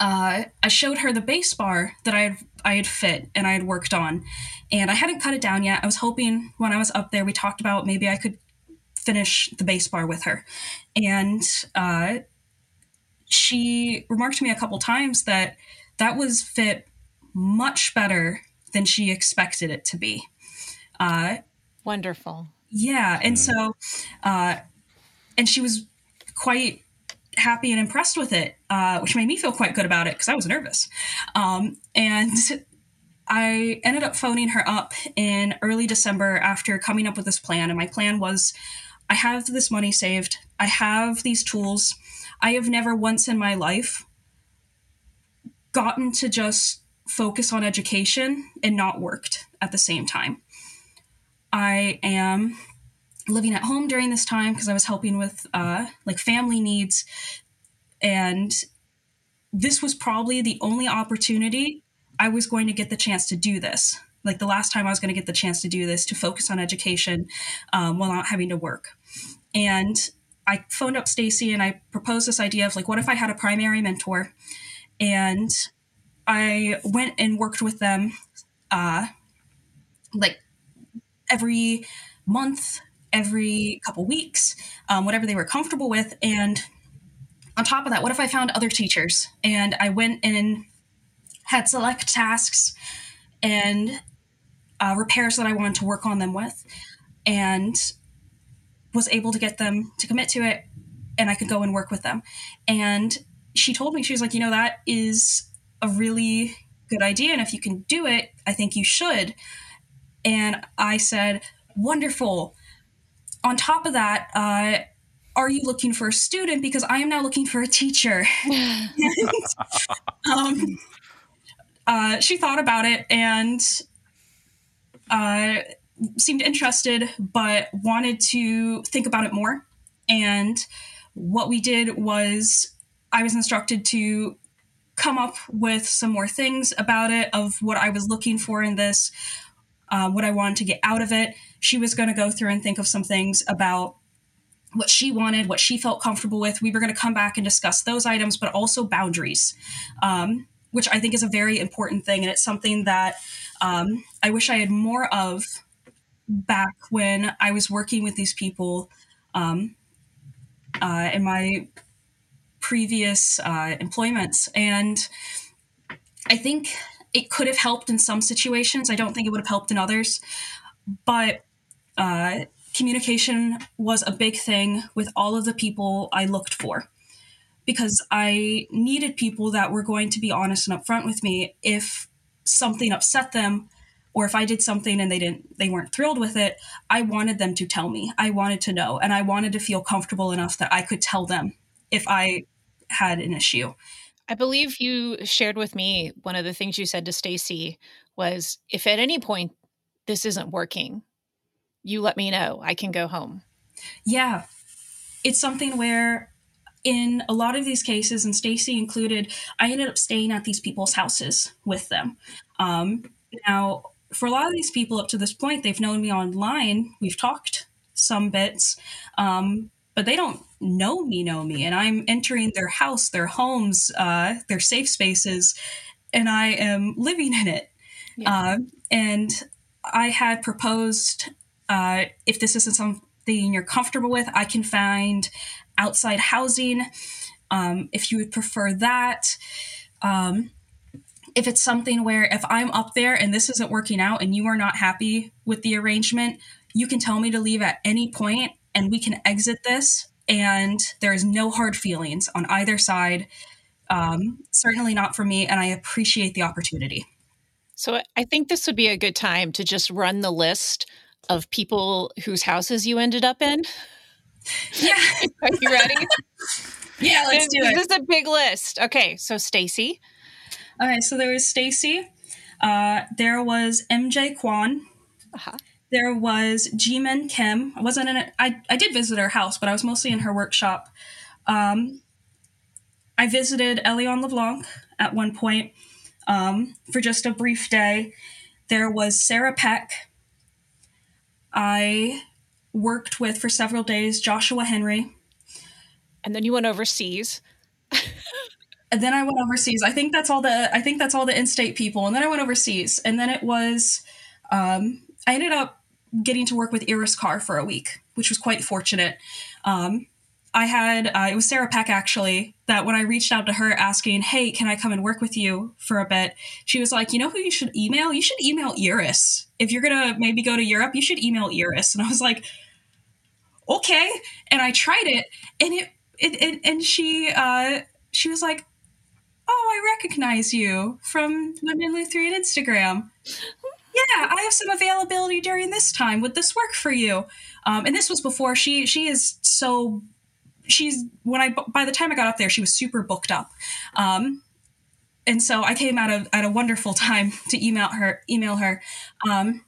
uh, I showed her the bass bar that I had I had fit and I had worked on, and I hadn't cut it down yet. I was hoping when I was up there, we talked about maybe I could finish the bass bar with her, and uh, she remarked to me a couple times that that was fit much better than she expected it to be. Uh, Wonderful. Yeah, and so, uh, and she was quite happy and impressed with it, uh, which made me feel quite good about it because I was nervous. Um, and I ended up phoning her up in early December after coming up with this plan. And my plan was I have this money saved, I have these tools. I have never once in my life gotten to just focus on education and not worked at the same time. I am living at home during this time because I was helping with uh, like family needs. And this was probably the only opportunity I was going to get the chance to do this. Like the last time I was going to get the chance to do this to focus on education um, while not having to work. And I phoned up Stacy and I proposed this idea of like, what if I had a primary mentor? And I went and worked with them uh, like every month, every couple weeks, um, whatever they were comfortable with. And on top of that, what if I found other teachers and I went and had select tasks and uh, repairs that I wanted to work on them with and was able to get them to commit to it and I could go and work with them. And she told me, she was like, you know, that is a really good idea. And if you can do it, I think you should. And I said, wonderful. On top of that, uh, are you looking for a student? Because I am now looking for a teacher. and, um, uh, she thought about it and uh, seemed interested, but wanted to think about it more. And what we did was I was instructed to come up with some more things about it of what I was looking for in this, uh, what I wanted to get out of it. She was going to go through and think of some things about what she wanted, what she felt comfortable with. We were going to come back and discuss those items, but also boundaries, um, which I think is a very important thing. And it's something that um, I wish I had more of back when I was working with these people um, uh, in my previous uh, employments. And I think it could have helped in some situations. I don't think it would have helped in others. But uh, communication was a big thing with all of the people I looked for because I needed people that were going to be honest and upfront with me if something upset them or if I did something and they didn't they weren't thrilled with it, I wanted them to tell me. I wanted to know and I wanted to feel comfortable enough that I could tell them if I had an issue. I believe you shared with me one of the things you said to Stacy was if at any point this isn't working, you let me know. I can go home. Yeah. It's something where in a lot of these cases, and Stacy included, I ended up staying at these people's houses with them. Um, now, for a lot of these people up to this point, they've known me online. We've talked some bits, um, but they don't know me, know me. And I'm entering their house, their homes, uh, their safe spaces, and I am living in it. Yeah. Uh, and I had proposed uh, if this isn't something you're comfortable with, I can find outside housing. Um, if you would prefer that, um, if it's something where if I'm up there and this isn't working out and you are not happy with the arrangement, you can tell me to leave at any point and we can exit this and there is no hard feelings on either side. Um, certainly not for me, and I appreciate the opportunity. So I think this would be a good time to just run the list of people whose houses you ended up in. Yeah. Are you ready? yeah, let's do it. This is a big list. Okay, so Stacy. Okay, so there was Stacy. Uh, there was MJ Kwan. Uh-huh. There was Jimin Kim. I wasn't in it. I, I did visit her house, but I was mostly in her workshop. Um, I visited Eliane LeBlanc at one point um, for just a brief day. There was Sarah Peck. I worked with for several days Joshua Henry. And then you went overseas. and then I went overseas. I think that's all the I think that's all the in-state people. And then I went overseas. And then it was um, I ended up getting to work with Iris Carr for a week, which was quite fortunate. Um, I had uh, it was Sarah Peck actually that when I reached out to her asking, "Hey, can I come and work with you for a bit?" She was like, "You know who you should email? You should email Iris. If you're gonna maybe go to Europe, you should email Iris." And I was like, "Okay." And I tried it, and it and, and, and she uh, she was like, "Oh, I recognize you from Women Lutherie Instagram. Yeah, I have some availability during this time. Would this work for you?" Um, and this was before she she is so she's when I by the time I got up there, she was super booked up. Um, and so I came out a at a wonderful time to email her email her. Um,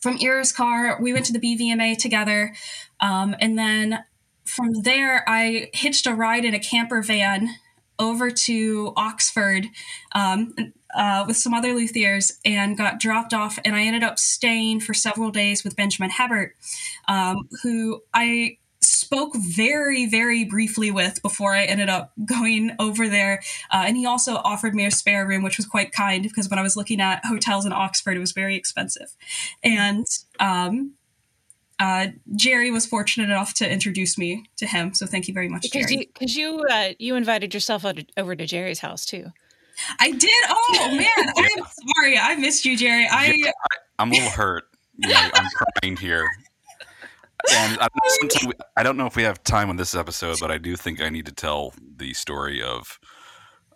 from Iris Carr, we went to the BVMA together, um, and then from there, I hitched a ride in a camper van over to Oxford um, uh, with some other luthiers and got dropped off. And I ended up staying for several days with Benjamin Hebert, um, who I spoke very, very briefly with before I ended up going over there. Uh, and he also offered me a spare room, which was quite kind because when I was looking at hotels in Oxford, it was very expensive. And um, uh, Jerry was fortunate enough to introduce me to him. So thank you very much, because Jerry. you because you uh, you invited yourself over to Jerry's house too. I did. Oh man, I'm sorry. I missed you, Jerry. I, yeah, I am a little hurt. You know, I'm crying here. And I, we, I don't know if we have time on this episode, but I do think I need to tell the story of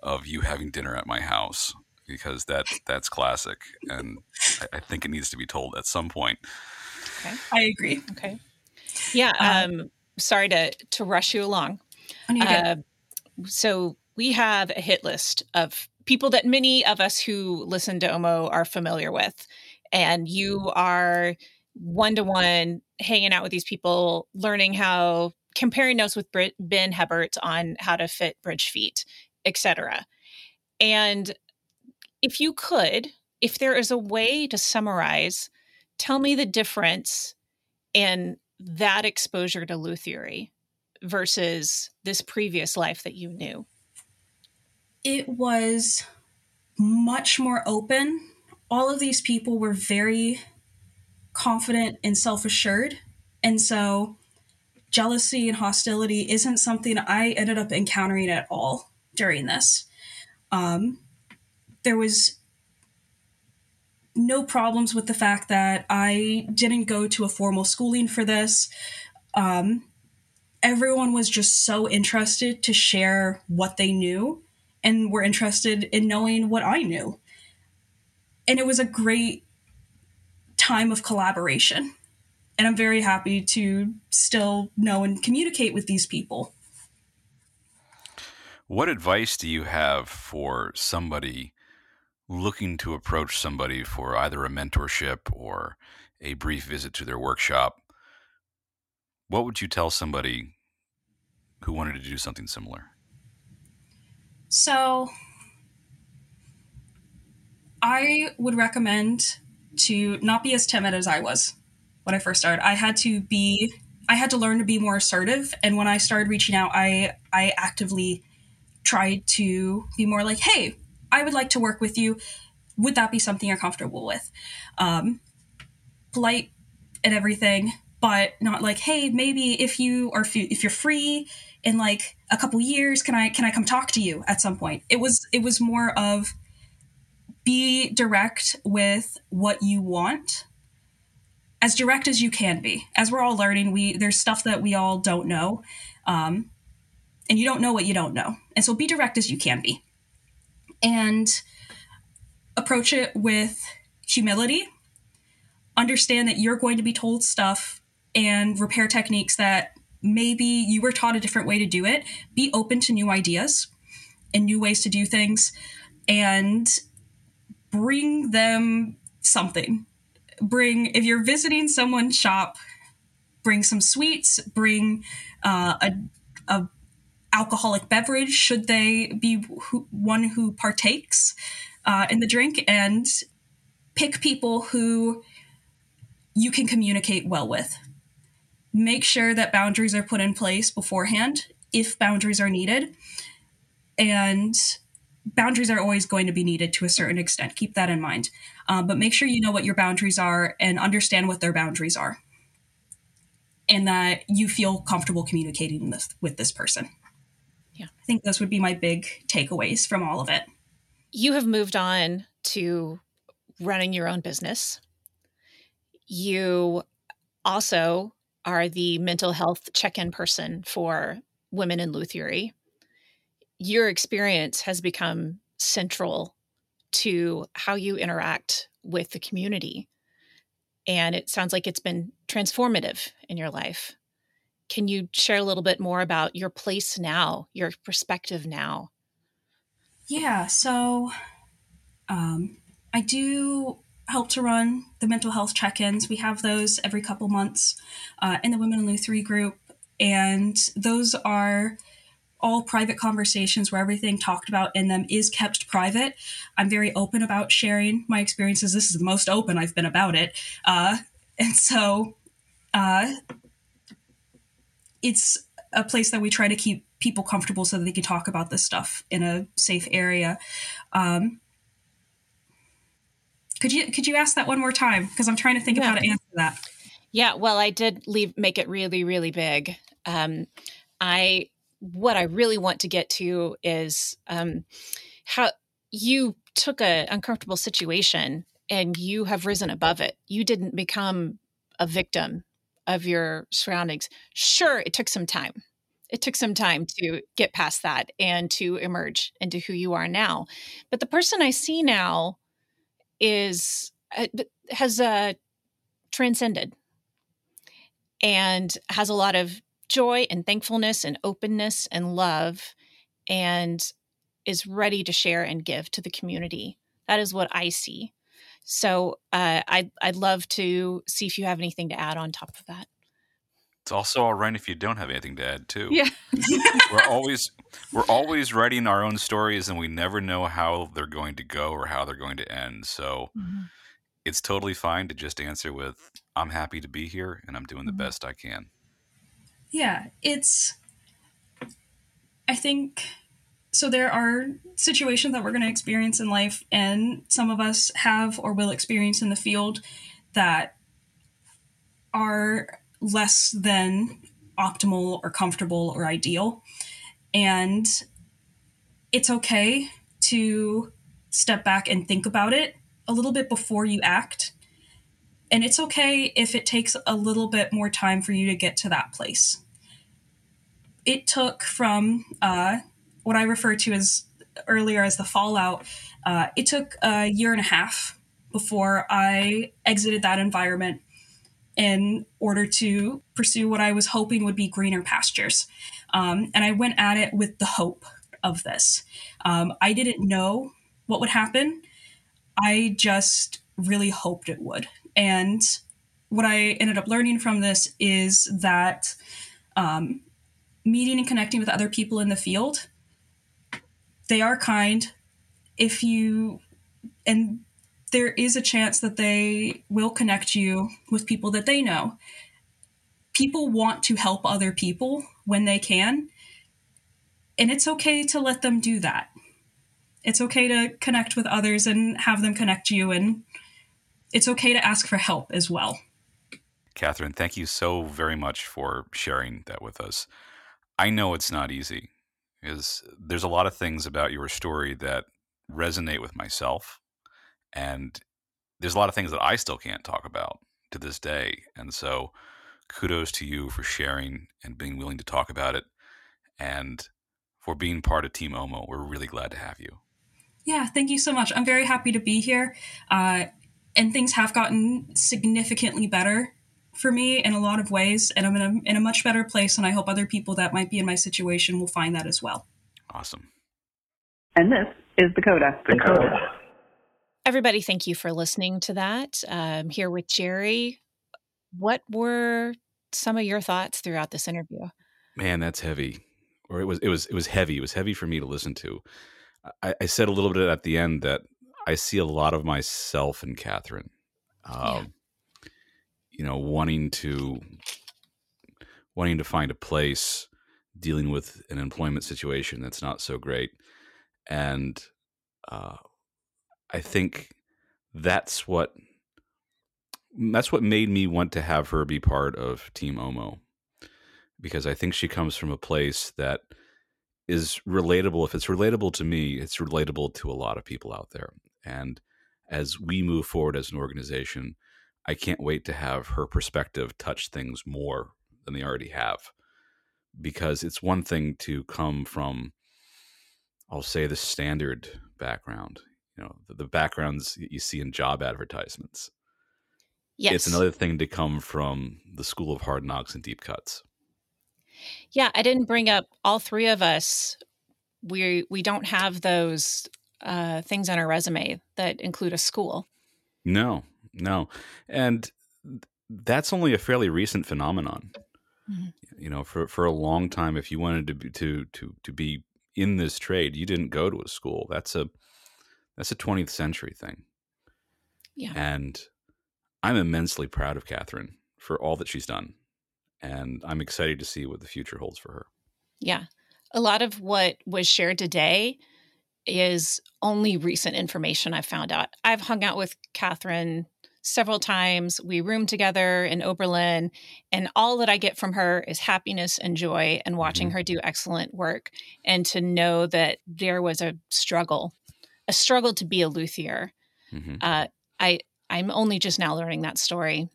of you having dinner at my house because that that's classic, and I, I think it needs to be told at some point. Okay. I agree. Okay. Yeah. Um, um sorry to to rush you along. Uh, so we have a hit list of people that many of us who listen to Omo are familiar with, and you are one to one hanging out with these people, learning how comparing notes with Ben Hebert on how to fit bridge feet, etc. And if you could, if there is a way to summarize tell me the difference in that exposure to Lutherie versus this previous life that you knew. It was much more open. All of these people were very confident and self assured. And so jealousy and hostility isn't something I ended up encountering at all during this. Um, there was no problems with the fact that I didn't go to a formal schooling for this. Um, everyone was just so interested to share what they knew and were interested in knowing what I knew. And it was a great time of collaboration. And I'm very happy to still know and communicate with these people. What advice do you have for somebody looking to approach somebody for either a mentorship or a brief visit to their workshop, what would you tell somebody who wanted to do something similar? So, I would recommend to not be as timid as I was when I first started. I had to be I had to learn to be more assertive and when I started reaching out, I I actively tried to be more like, "Hey, I would like to work with you. Would that be something you're comfortable with? Um, polite and everything, but not like, hey, maybe if you are if you're free in like a couple years, can I can I come talk to you at some point? It was it was more of be direct with what you want as direct as you can be as we're all learning we there's stuff that we all don't know um, and you don't know what you don't know and so be direct as you can be and approach it with humility. Understand that you're going to be told stuff and repair techniques that maybe you were taught a different way to do it. Be open to new ideas and new ways to do things and bring them something. Bring, if you're visiting someone's shop, bring some sweets, bring uh, a, a alcoholic beverage should they be who, one who partakes uh, in the drink and pick people who you can communicate well with make sure that boundaries are put in place beforehand if boundaries are needed and boundaries are always going to be needed to a certain extent keep that in mind um, but make sure you know what your boundaries are and understand what their boundaries are and that you feel comfortable communicating this with this person yeah. I think those would be my big takeaways from all of it. You have moved on to running your own business. You also are the mental health check in person for Women in Lutherie, your experience has become central to how you interact with the community. And it sounds like it's been transformative in your life. Can you share a little bit more about your place now, your perspective now? Yeah, so um, I do help to run the mental health check ins. We have those every couple months uh, in the Women in Lutherie group. And those are all private conversations where everything talked about in them is kept private. I'm very open about sharing my experiences. This is the most open I've been about it. Uh, and so uh, it's a place that we try to keep people comfortable so that they can talk about this stuff in a safe area. Um, could you could you ask that one more time? Because I'm trying to think yeah. of how to answer that. Yeah, well, I did leave make it really, really big. Um, I what I really want to get to is um, how you took an uncomfortable situation and you have risen above it. You didn't become a victim of your surroundings. Sure, it took some time. It took some time to get past that and to emerge into who you are now. But the person I see now is uh, has uh, transcended and has a lot of joy and thankfulness and openness and love and is ready to share and give to the community. That is what I see. So uh, I'd, I'd love to see if you have anything to add on top of that. It's also all right if you don't have anything to add too. Yeah. we're always we're always writing our own stories and we never know how they're going to go or how they're going to end. So mm-hmm. it's totally fine to just answer with I'm happy to be here and I'm doing the mm-hmm. best I can. Yeah, it's I think so there are situations that we're going to experience in life and some of us have or will experience in the field that are less than optimal or comfortable or ideal. And it's okay to step back and think about it a little bit before you act. And it's okay if it takes a little bit more time for you to get to that place. It took from uh, what I refer to as earlier as the fallout, uh, it took a year and a half before I exited that environment in order to pursue what I was hoping would be greener pastures. Um, and I went at it with the hope of this. Um, I didn't know what would happen. I just really hoped it would. And what I ended up learning from this is that um, meeting and connecting with other people in the field, they are kind. If you, and there is a chance that they will connect you with people that they know. People want to help other people when they can, and it's okay to let them do that. It's okay to connect with others and have them connect you, and it's okay to ask for help as well. Katherine, thank you so very much for sharing that with us. I know it's not easy because there's a lot of things about your story that resonate with myself and there's a lot of things that I still can't talk about to this day. And so kudos to you for sharing and being willing to talk about it and for being part of Team Omo. We're really glad to have you. Yeah, thank you so much. I'm very happy to be here. Uh, and things have gotten significantly better for me in a lot of ways. And I'm in a, in a much better place. And I hope other people that might be in my situation will find that as well. Awesome. And this is the Coda. The Coda. Everybody, thank you for listening to that. Um, here with Jerry. What were some of your thoughts throughout this interview? Man, that's heavy. Or it was it was it was heavy. It was heavy for me to listen to. I, I said a little bit at the end that I see a lot of myself in Katherine. Um, yeah. You know, wanting to wanting to find a place, dealing with an employment situation that's not so great, and uh, I think that's what that's what made me want to have her be part of Team Omo because I think she comes from a place that is relatable. If it's relatable to me, it's relatable to a lot of people out there. And as we move forward as an organization, I can't wait to have her perspective touch things more than they already have. because it's one thing to come from, I'll say, the standard background, you know, the, the backgrounds you see in job advertisements. Yes. It's another thing to come from the school of hard knocks and deep cuts. Yeah, I didn't bring up all three of us. We we don't have those uh, things on our resume that include a school. No, no, and that's only a fairly recent phenomenon. Mm-hmm. You know, for for a long time, if you wanted to be to to to be in this trade, you didn't go to a school. That's a that's a 20th century thing. Yeah, and I'm immensely proud of Katherine for all that she's done and I'm excited to see what the future holds for her. Yeah. A lot of what was shared today is only recent information I've found out. I've hung out with Katherine several times. We room together in Oberlin, and all that I get from her is happiness and joy and watching mm-hmm. her do excellent work and to know that there was a struggle, a struggle to be a luthier. Mm-hmm. Uh, I I'm only just now learning that story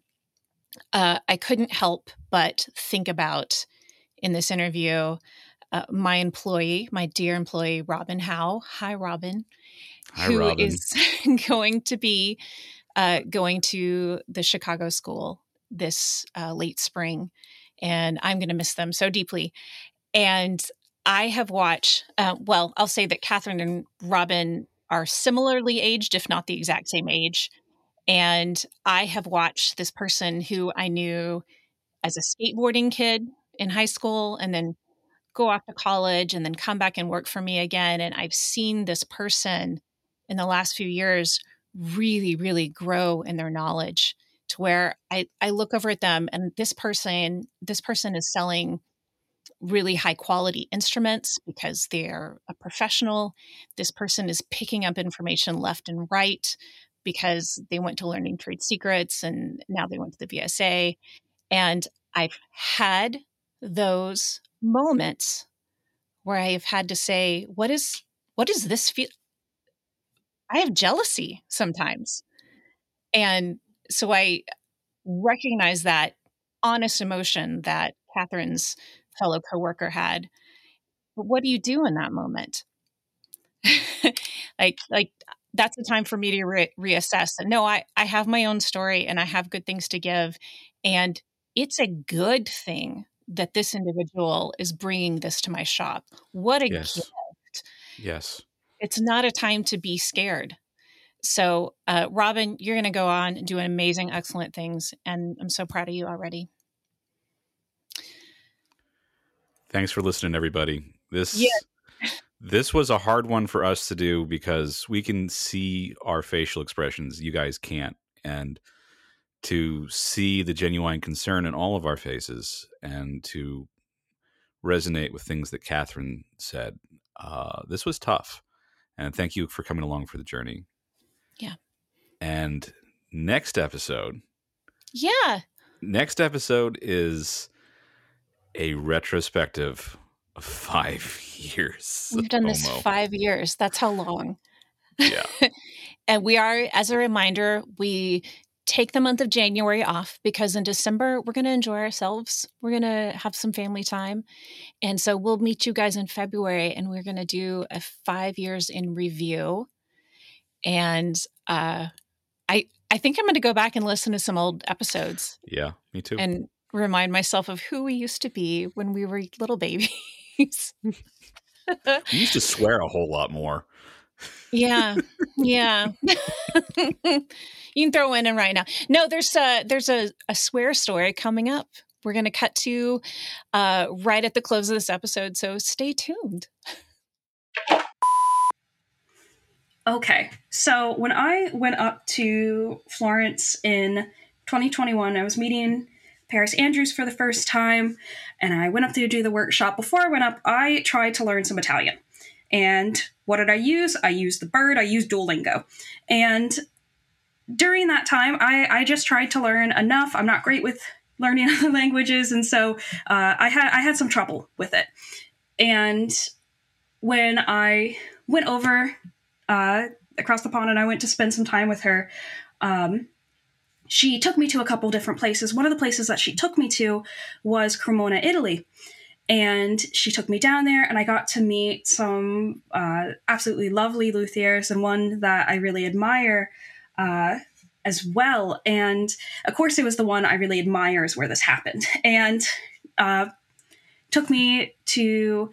uh, I couldn't help but think about in this interview uh, my employee, my dear employee, Robin Howe. Hi, Robin. Hi, who Robin. is going to be uh, going to the Chicago school this uh, late spring. And I'm going to miss them so deeply. And I have watched, uh, well, I'll say that Katherine and Robin are similarly aged, if not the exact same age. And I have watched this person who I knew as a skateboarding kid in high school and then go off to college and then come back and work for me again. And I've seen this person in the last few years really, really grow in their knowledge to where I, I look over at them and this person, this person is selling really high quality instruments because they're a professional. This person is picking up information left and right because they went to learning trade secrets and now they went to the VSA. And I've had those moments where I've had to say, what is what does this feel? I have jealousy sometimes. And so I recognize that honest emotion that Katherine's fellow coworker had. But what do you do in that moment? like like that's the time for me to re- reassess. No, I, I have my own story and I have good things to give. And it's a good thing that this individual is bringing this to my shop. What a yes. gift. Yes. It's not a time to be scared. So, uh, Robin, you're going to go on and do amazing, excellent things. And I'm so proud of you already. Thanks for listening, everybody. This yeah. This was a hard one for us to do because we can see our facial expressions. You guys can't. And to see the genuine concern in all of our faces and to resonate with things that Katherine said, uh, this was tough. And thank you for coming along for the journey. Yeah. And next episode. Yeah. Next episode is a retrospective of five years. We've done this five years. That's how long. Yeah. and we are, as a reminder, we take the month of January off because in December we're going to enjoy ourselves. We're going to have some family time. And so we'll meet you guys in February and we're going to do a five years in review. And uh, I, I think I'm going to go back and listen to some old episodes. Yeah, me too. And remind myself of who we used to be when we were little babies. we used to swear a whole lot more. Yeah, yeah. you can throw in right now. No, there's a there's a, a swear story coming up. We're going to cut to uh, right at the close of this episode, so stay tuned. Okay, so when I went up to Florence in 2021, I was meeting Paris Andrews for the first time, and I went up to do the workshop. Before I went up, I tried to learn some Italian. And what did I use? I used the bird, I used Duolingo. And during that time, I, I just tried to learn enough. I'm not great with learning other languages, and so uh, I had I had some trouble with it. And when I went over uh, across the pond and I went to spend some time with her, um, she took me to a couple different places. One of the places that she took me to was Cremona, Italy. And she took me down there, and I got to meet some uh, absolutely lovely luthiers, and one that I really admire uh, as well. And of course, it was the one I really admire is where this happened. And uh, took me to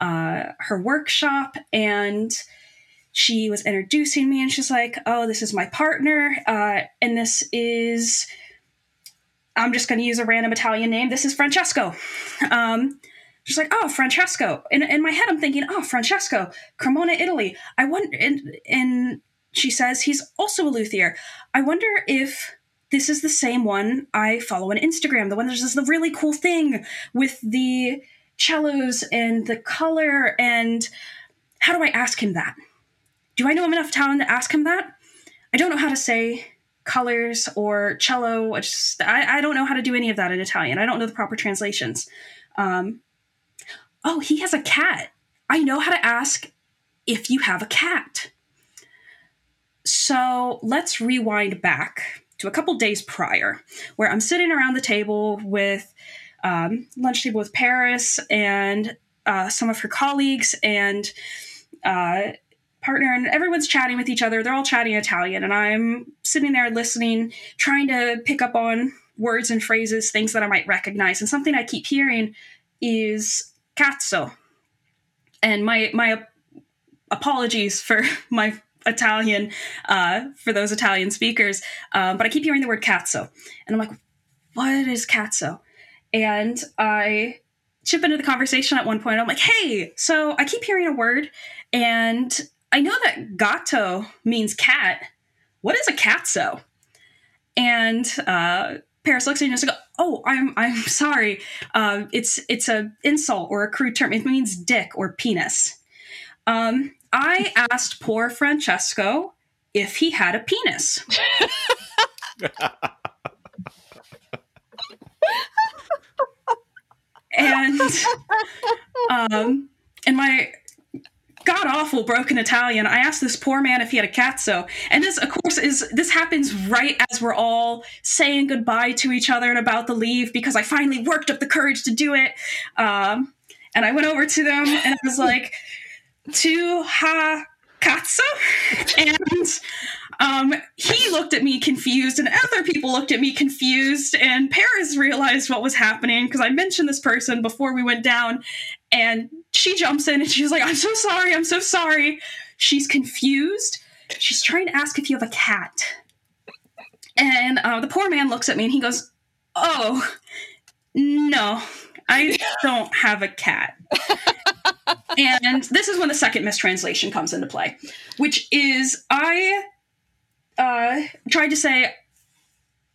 uh, her workshop, and she was introducing me, and she's like, "Oh, this is my partner, uh, and this is." I'm just going to use a random Italian name. This is Francesco. Um, she's like, oh, Francesco. In, in my head, I'm thinking, oh, Francesco, Cremona, Italy. I wonder, and, and she says he's also a luthier. I wonder if this is the same one I follow on Instagram, the one that does the really cool thing with the cellos and the color. And how do I ask him that? Do I know him enough Italian to ask him that? I don't know how to say colors or cello. I, just, I, I, don't know how to do any of that in Italian. I don't know the proper translations. Um, oh, he has a cat. I know how to ask if you have a cat. So let's rewind back to a couple days prior, where I'm sitting around the table with um, lunch table with Paris and uh, some of her colleagues and uh, partner and everyone's chatting with each other. They're all chatting Italian, and I'm sitting there listening, trying to pick up on words and phrases, things that I might recognize. And something I keep hearing is cazzo. And my my apologies for my Italian uh, for those Italian speakers, um, but I keep hearing the word cazzo, and I'm like, what is cazzo? And I chip into the conversation at one point. I'm like, hey, so I keep hearing a word, and I know that gatto means cat. What is a cazzo? And uh, Paris looks at me and goes, "Oh, I'm I'm sorry. Uh, it's it's a insult or a crude term. It means dick or penis." Um, I asked poor Francesco if he had a penis. and um, and my god awful broken Italian. I asked this poor man if he had a cazzo, and this, of course, is this happens right as we're all saying goodbye to each other and about to leave because I finally worked up the courage to do it. Um, and I went over to them and I was like, "To ha cazzo," and um, he looked at me confused, and other people looked at me confused. And Paris realized what was happening because I mentioned this person before we went down, and she jumps in and she's like, I'm so sorry, I'm so sorry. She's confused. She's trying to ask if you have a cat. And uh, the poor man looks at me and he goes, Oh, no, I don't have a cat. and this is when the second mistranslation comes into play, which is I uh, tried to say,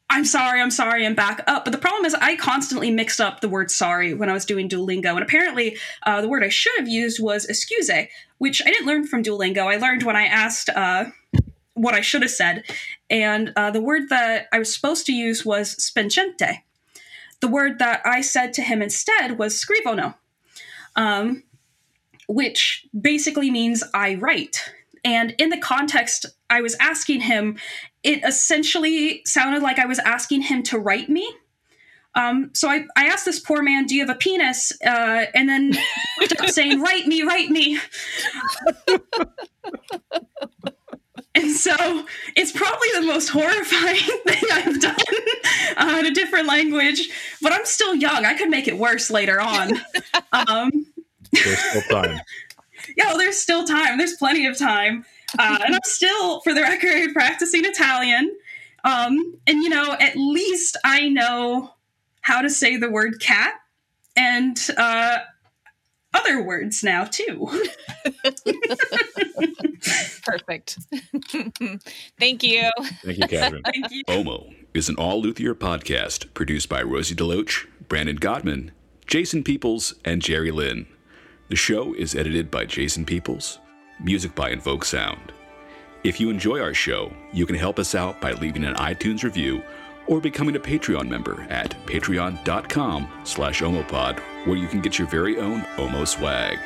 I'm sorry, I'm sorry, I'm back up. But the problem is, I constantly mixed up the word sorry when I was doing Duolingo. And apparently, uh, the word I should have used was excuse, which I didn't learn from Duolingo. I learned when I asked uh, what I should have said. And uh, the word that I was supposed to use was spincente. The word that I said to him instead was scrivono, um, which basically means I write. And in the context, I was asking him, it essentially sounded like I was asking him to write me. Um, so I, I asked this poor man, "Do you have a penis?" Uh, and then saying, "Write me, write me." and so it's probably the most horrifying thing I've done uh, in a different language. But I'm still young; I could make it worse later on. Um, There's still time yeah, well, there's still time. There's plenty of time. Uh, and I'm still, for the record, practicing Italian. Um, and, you know, at least I know how to say the word cat and uh, other words now, too. Perfect. Thank you. Thank you, Katherine. Thank you. Omo is an all luthier podcast produced by Rozie DeLoach, Brandon Godman, Jason Peoples, and Jerry Lynn. The show is edited by Jason Peoples, music by Invoke Sound. If you enjoy our show, you can help us out by leaving an iTunes review or becoming a Patreon member at patreon.com slash omopod, where you can get your very own Omo swag.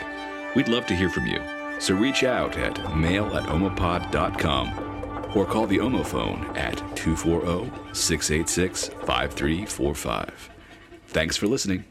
We'd love to hear from you, so reach out at mail at omopod.com or call the Omo phone at 240 686 5345. Thanks for listening.